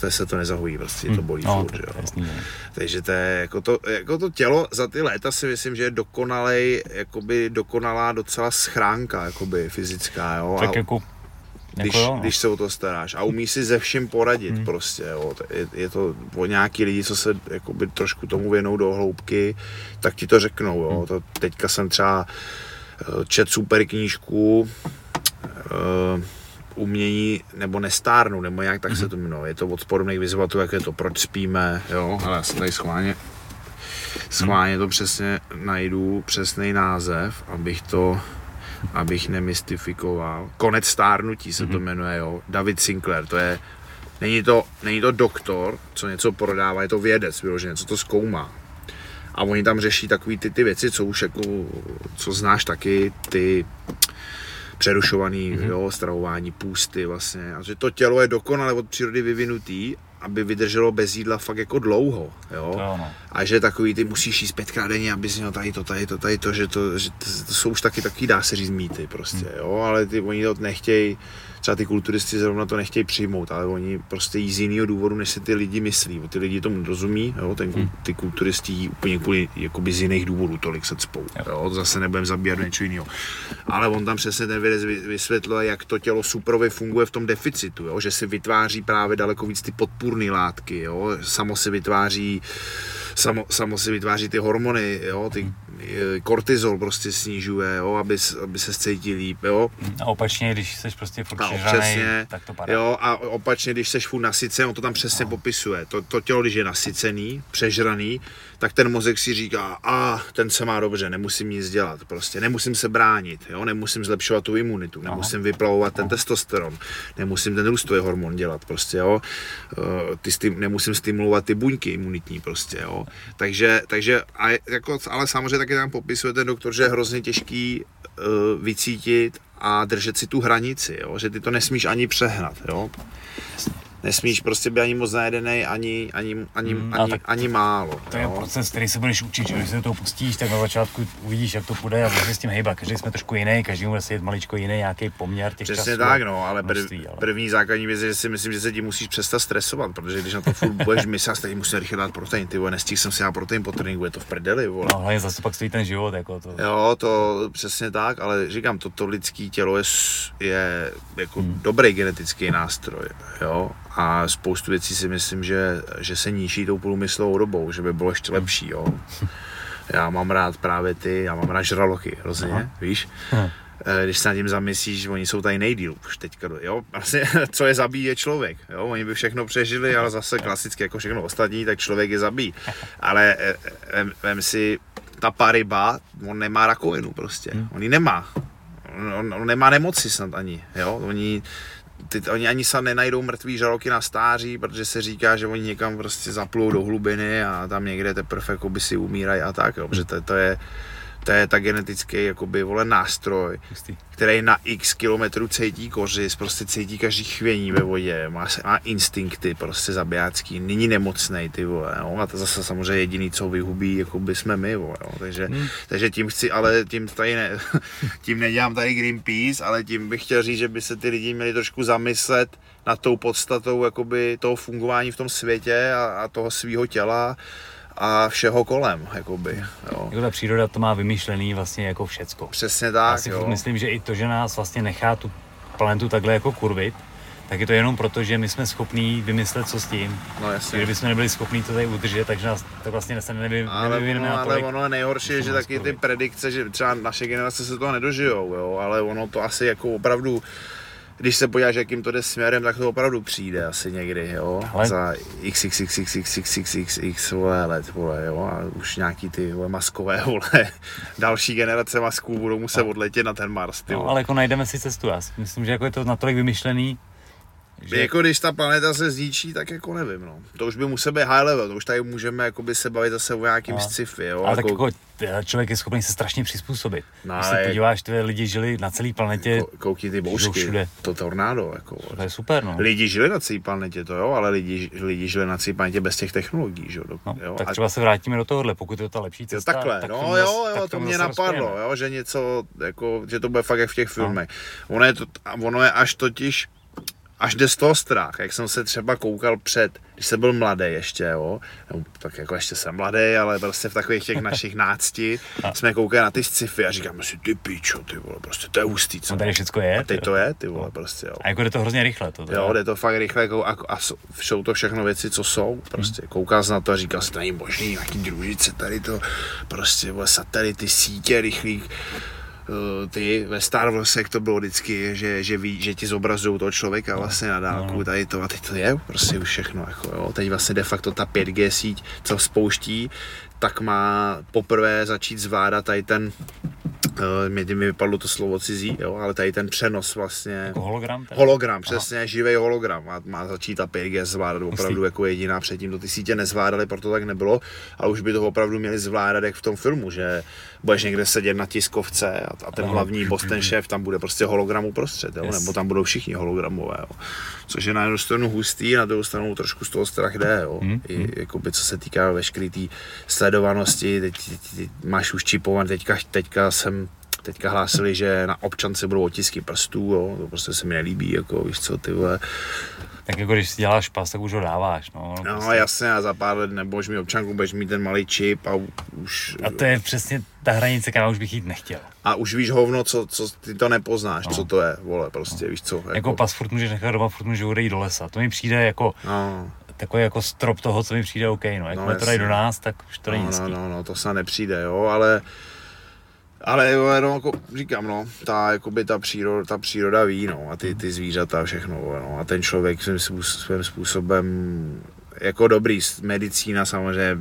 to, se to nezahojí, prostě to bolí no, furt, jo. jasný, no. Takže to je, jako to, jako to tělo za ty léta si myslím, že je dokonalej, jakoby dokonalá docela schránka, jakoby fyzická, jo. Tak a jako, když, jako jo, no. když se o to staráš a umíš si ze vším poradit Hmm. prostě, jo. Je, je, to o nějaký lidi, co se jakoby trošku tomu věnou do hloubky, tak ti to řeknou, jo. Hmm. To, teďka jsem třeba eh, čet super knížku, eh, umění nebo nestárnu, nebo nějak tak se to jmenuje. Je to od spodobných vyzvatelů, jak je to Proč spíme, jo, ale já se tady schválně schválně to přesně najdu, přesný název, abych to abych nemystifikoval. Konec stárnutí se to jmenuje, jo. David Sinclair, to je, není to, není to doktor, co něco prodává, je to vědec, vyloženě, co to zkoumá. A oni tam řeší takové ty, ty věci, co už jako, co znáš taky, ty přerušovaný, mm-hmm. jo, stravování, půsty vlastně. A že to tělo je dokonale od přírody vyvinutý, aby vydrželo bez jídla fakt jako dlouho, jo. To jo, no. A že takový ty musíš jíst pětkrát denně, abys měl tady to, tady to, tady to, že to, že to, to jsou už taky taky dá se říct mýty prostě, jo, ale ty oni to nechtějí, třeba ty kulturisti zrovna to nechtějí přijmout, ale oni prostě jí z jiného důvodu, než si ty lidi myslí, ty lidi tomu rozumí, jo, ten, Hmm. ty kulturisti jí úplně kvůli, jakoby z jiných důvodů tolik se cpou, jo, to zase nebudem zabíjat do něčeho jiného. Ale on tam přesně ten vědec vy- vysvětluje, jak to tělo suprově funguje v tom deficitu, jo, že si vytváří právě daleko víc ty podpůrné látky, jo, samo si vytváří samo, samo si vytváří ty hormony, jo, ty eh, kortizol prostě snižuje, jo, aby, aby se cítil líp, jo. A opačně, když jsi prostě furt přesně, tak to padá. jo, a opačně, když seš furt nasycený, on to tam přesně popisuje. To, to tělo, když je nasycený, přežraný, tak ten mozek si říká, a ten se má dobře, nemusím nic dělat, prostě nemusím se bránit, jo, nemusím zlepšovat tu imunitu, nemusím vyplavovat ten testosteron, nemusím ten růstový hormon dělat, prostě, jo, Eh, ty stim, nemusím stimulovat ty buňky imunitní, prostě, jo. Takže, takže a jako, ale samozřejmě taky tam popisuje ten doktor, že je hrozně těžký eh, vycítit a držet si tu hranici, jo? že ty to nesmíš ani přehnat. Jo? Nesmíš prostě být ani moc najedený, ani, ani, ani, Mm, mm, a ani, tak ani málo. To je jo? proces, který se budeš učit, že když se do toho pustíš, tak na začátku uvidíš, jak to půjde a budeš se s tím hejbat. Každý jsme trošku jiný, každý bude sedět maličko jiný, nějaký poměr těch Přesně časů. tak, no, ale, prv, množství, ale- první základní věc je, že si myslím, že se ti musíš přestat stresovat, protože když na to furt budeš myslet, teď musím rychle dát protein, ty vole, nestihl jsem si dát protein po tréninku, je to v prdeli, vole. No, hlavně zase pak stojí ten život, jako to. Jo, to přesně tak, ale říkám, toto lidský tělo je, je jako Hmm. hmm. dobrý genetický nástroj, jo, a spoustu věcí si myslím, že, že se níží tou průmyslovou dobou, že by bylo ještě lepší, jo. Já mám rád právě ty, já mám rád žralochy, hrozně, Aha. víš. Hm. Eh, Když se nad tím zamyslíš, oni jsou tady nejdíl už teďka, jo, vlastně, co je zabíjí je člověk, jo, oni by všechno přežili, ale zase klasicky jako všechno ostatní, tak člověk je zabíjí, ale eh, eh, vem, vem si, ta paryba, on nemá rakovinu prostě, Hmm. on ji nemá, on, on, on nemá nemoci snad ani, jo, oni, ty, oni ani se nenajdou mrtvý žraloky na stáří, protože se říká, že oni někam prostě zaplou do hlubiny a tam někde teprve jakoby si umírají a tak, jo, protože to, to je to je ta genetický jakoby, vole, nástroj, Hustý. který na x kilometrů cítí kořist, prostě cítí každý chvění ve vodě, má, má instinkty prostě zabijácký, není nemocnej ty vole, no, a to zase samozřejmě jediný, co vyhubí, jako by jsme my, vole, no, takže, hmm. takže tím chci, ale tím tady ne, tím nedělám tady Greenpeace, ale tím bych chtěl říct, že by se ty lidi měli trošku zamyslet nad tou podstatou jakoby toho fungování v tom světě a, a toho svého těla a všeho kolem, jakoby, jo. Jako ta příroda to má vymyšlený vlastně jako všecko. Přesně Já tak, si jo. myslím, že i to, že nás vlastně nechá tu planetu takhle jako kurvit, tak je to jenom proto, že my jsme schopní vymyslet, co s tím. No jasně. kdybychom nebyli schopní to tady udržet, takže nás tak vlastně se nevy, Ale, nevyvineme ono, ale ono je nejhorší, je, že jsme taky ty predikce, že třeba naše generace se toho nedožijou, jo, ale ono to asi jako opravdu když se podíváš, jakým to jde směrem, tak to opravdu přijde asi někdy, jo. Ale- Za xxxxxxxxx vole, let, vole, jo. A už nějaký ty vole, maskové, vole, další generace masků budou muset odletět na ten Mars, ty No, ale jako najdeme si cestu. Já si myslím, že jako je to natolik vymyšlený, že Jako když ta planeta se zničí, tak jako nevím, no. To už by musel být high level, to už tady můžeme jakoby se bavit zase o nějakým No. sci-fi, jo. ale tak jako t- člověk je schopný se strašně přizpůsobit. No, Když se ale- podíváš, ty lidi žili na celé planetě, Ko- koukni ty bouřky, všude. to tornádo, jako. to je super, no. Lidi žili na celé planetě, to jo, ale lidi, lidi žili na celé planetě bez těch technologií, že jo. no jo? tak A- třeba se vrátíme do tohohle, pokud je to ta lepší Jo, cesta. takhle, tak no jo, jo, tak to mě napadlo, jo, že něco, jako, že to bude fakt jak v těch No. filmech. Ono je, to, a ono je až totiž, až jde z toho strach, jak jsem se třeba koukal před, když jsem byl mladý ještě, jo, no, tak jako ještě jsem mladý, ale prostě v takových těch našich nácti jsme koukali na ty sci-fi a říkáme si, ty pičo, ty vole, prostě to je hustý, co? No tady všecko je. A teď to je, ty vole, prostě, jo. A jako jde to hrozně rychle. To, to Jo, jde to fakt rychle jako, a, a jsou- to všechno věci, co jsou. Prostě koukal jsi na to a říkal jsi, to není možný, nějaký družice, tady to, prostě vole, satelity, sítě rychlých, ty ve Star Warsech to bylo vždycky, že, že, ví, že ti zobrazují toho člověka vlastně na dálku, tady to a teď to je prostě už všechno, jako jo. Teď vlastně de facto ta 5G síť, co spouští, tak má poprvé začít zvládat tady ten, eh, mě mi vypadlo to slovo cizí, jo, ale tady ten přenos vlastně, Jako hologram? Teda? Hologram, přesně, živý hologram. Má, má začít ta 5G zvládat opravdu jako jediná. Předtím to ty sítě nezvládaly, proto tak nebylo. Ale už by to opravdu měli zvládat, jak v tom filmu, že budeš někde sedět na tiskovce a, a ten Ano. hlavní boss, ten šéf, tam bude prostě hologram uprostřed, jo? Yes. nebo tam budou všichni hologramové. Jo? Což je na jednu stranu hustý, na druhou stranu trošku z toho strach jde. Jo? Hmm, I, jakoby, co se týká veškeré té sledovanosti, teď, teď, teď, máš už čipovat, teďka, teďka jsem Teďka hlásili, že na občance budou otisky prstů, jo, to prostě se mi nelíbí, jako víš co, ty vole. Tak jako když si děláš pas, tak už ho dáváš. No, No prostě. jasně, a za pár let nebudeš mít občanku, budeš mít ten malý čip a už, A to je přesně ta hranice, kam už bych jít nechtěl. a už víš hovno, co, co ty to nepoznáš, No. co to je, vole, prostě, víš co. Jako, Jako pas furt můžeš nechat doma, furt můžeš odejít do lesa. To mi přijde jako no, takový jako strop toho, co mi přijde OK. No, jakmile to dají do nás, tak už to není no, no, hezký. no, no, to se nepřijde, jo, ale ale jo, no, jako říkám, no, ta, jakoby ta, příroda, ta příroda ví, no, a ty, ty zvířata a všechno, no, a ten člověk svým, svým způsobem, jako dobrý, medicína samozřejmě,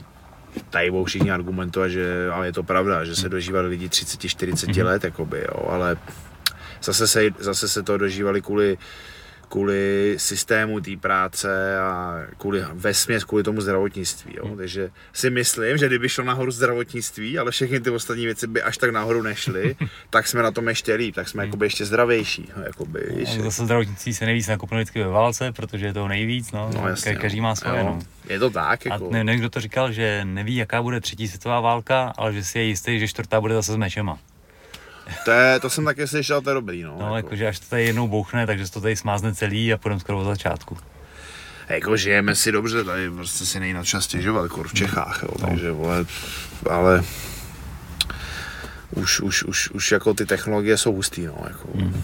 tady budou všichni argumentovat, že, ale je to pravda, že se dožívali lidi 30-40 Mhm. let, jakoby, jo, ale zase se, zase se to dožívali kvůli kvůli systému té práce a kvůli vesměs kvůli tomu zdravotnictví. Jo? Takže si myslím, že kdyby šlo nahoru zdravotnictví, ale všechny ty ostatní věci by až tak nahoru nešly, tak jsme na tom ještě líp, tak jsme jakoby ještě zdravější. no, Jakoby, A zase zdravotnictví se nejvíc nakupne vždycky ve válce, protože je toho nejvíc, no, no, jasně, Ka- každý no. má svoje, no. Je to tak, A jako. ne, nevím, kdo to říkal, že neví, jaká bude třetí světová válka, ale že si je jistý, že čtvrtá bude zase s mečema. To, je, to jsem taky slyšel, to je dobrý. No, No, jako. jakože až to tady jednou bouchne, takže se to tady smázne celý a půjdeme skoro od začátku. jako žijeme si dobře, tady prostě si nejde na čas stěžovat, jako v Čechách, jo, takže vole, ale už, už, už, už jako ty technologie jsou hustý, no, jako. Mm.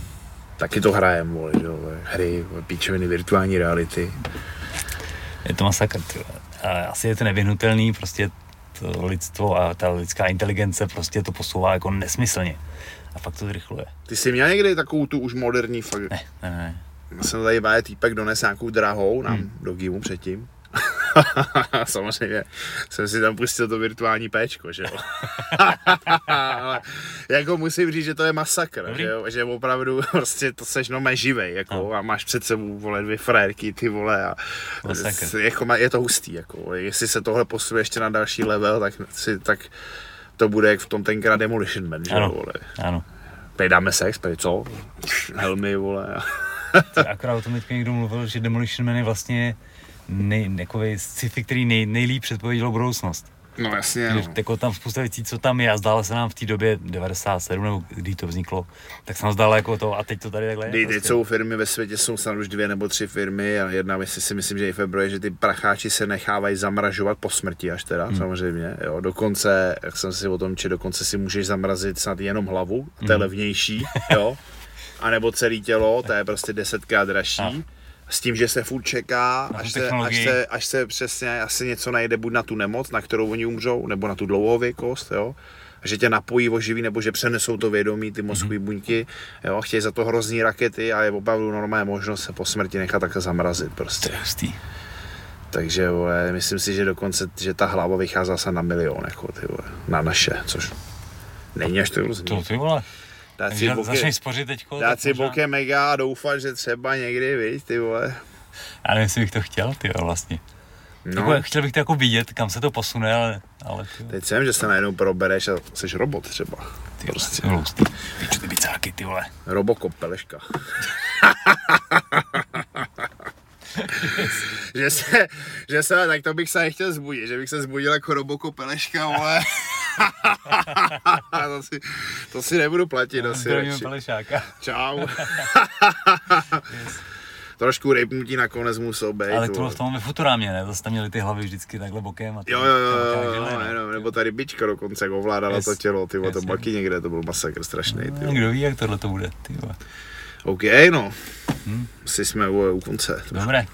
Taky to hrajeme, vole, že jo, hry, píčoviny, virtuální reality. Je to masakr, ty Asi je to nevyhnutelný, prostě lidstvo a ta lidská inteligence prostě to posouvá jako nesmyslně. A fakt to zrychluje. Ty jsi měl někdy takovou tu už moderní fakt, Ne, ne, ne. Já jsem tady právě týpek dones nějakou drahou nám Hmm. do Gimu předtím. Samozřejmě jsem si tam pustil to virtuální péčko, že jo. Ale jako musím říct, že to je masakr, Dobrý. že, jo? že opravdu prostě to seš no živej, jako, No. a máš před sebou, vole, dvě frérky, ty vole, a Masakr. jako, je to hustý, jako, jestli se tohle posune ještě na další level, tak, si, tak to bude jak v tom tenkrát Demolition Man, že jo, vole. Ano. Pej dáme sex, pej co? Helmy, vole, a... Akorát o tom teďka někdo mluvil, že Demolition Man je vlastně nej, takový sci-fi, který nej, nejlíp předpověděl budoucnost. No jasně, Že no. jako tam spousta věcí, co tam je a zdálo se nám v té době 97 nebo kdy to vzniklo, tak se nám zdálo jako to a teď to tady takhle je. Teď, prostě. teď jsou firmy ve světě, jsou snad už dvě nebo tři firmy a jedna věc si myslím, že i februáře, že ty pracháči se nechávají zamražovat po smrti až teda, hmm. samozřejmě. Jo. Dokonce, jak jsem si o tom četl, dokonce si můžeš zamrazit snad jenom hlavu, to je Hmm. levnější, jo. A nebo celé tělo, to je prostě desetkrát dražší. A. S tím, že se furt čeká, až se, až, se, až se přesně asi něco najde buď na tu nemoc, na kterou oni umřou, nebo na tu dlouhověkost, jo. že tě napojí, oživí, nebo že přenesou to vědomí, ty mozkové buňky, jo, chtějí za to hrozný rakety a je opravdu normálně možnost se po smrti nechat takhle zamrazit prostě. Hustý. Takže vole, myslím si, že dokonce, že ta hlava vychází zase na milion, jako ty vole, na naše, což není až to hrozný. To ty vole. Dát si boky, začneš spořit teďko. dát si možná- bokem mega a doufat, že třeba někdy, víš, ty vole. Já nevím, jestli bych to chtěl, ty jo, vlastně. No, Jako, chtěl bych to jako vidět, kam se to posune, ale, ale ty, teď jsem, že se najednou probereš a jsi robot třeba. ty prostě. prostě. hustý. Piču ty bicáky, ty vole. Robokop Peleška. že se, že se, tak to bych se nechtěl zbudit, že bych se zbudil jako Robokop Peleška, ale to, si, to si nebudu platit asi Zdravíme radši. Pelešáka. Čau. Trošku rejpnutí nakonec musel být. Ale to bylo v tom ve Futurámě, ne? Zase tam měli ty hlavy vždycky takhle bokem. A ty, Jo, jo, jo, jo, jo, žily, no. nebo ta rybička dokonce, jak ovládala Yes. to tělo, ty vole, to Yes, baky někde, to byl masakr strašný, No. Kdo ví, jak tohle to bude, ty. OK, no. Hm. Asi jsme vole, u konce. Dobré,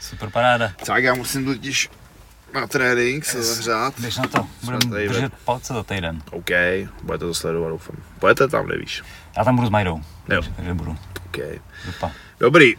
super paráda. Tak já musím totiž na trénink se zahřát. Jdeš na to, budeme tady ve- držet palce za týden. OK, budete to sledovat, doufám. Budete tam, nevíš. Já tam budu s Majdou. Jo. Takže budu. OK. Dupa. Dobrý,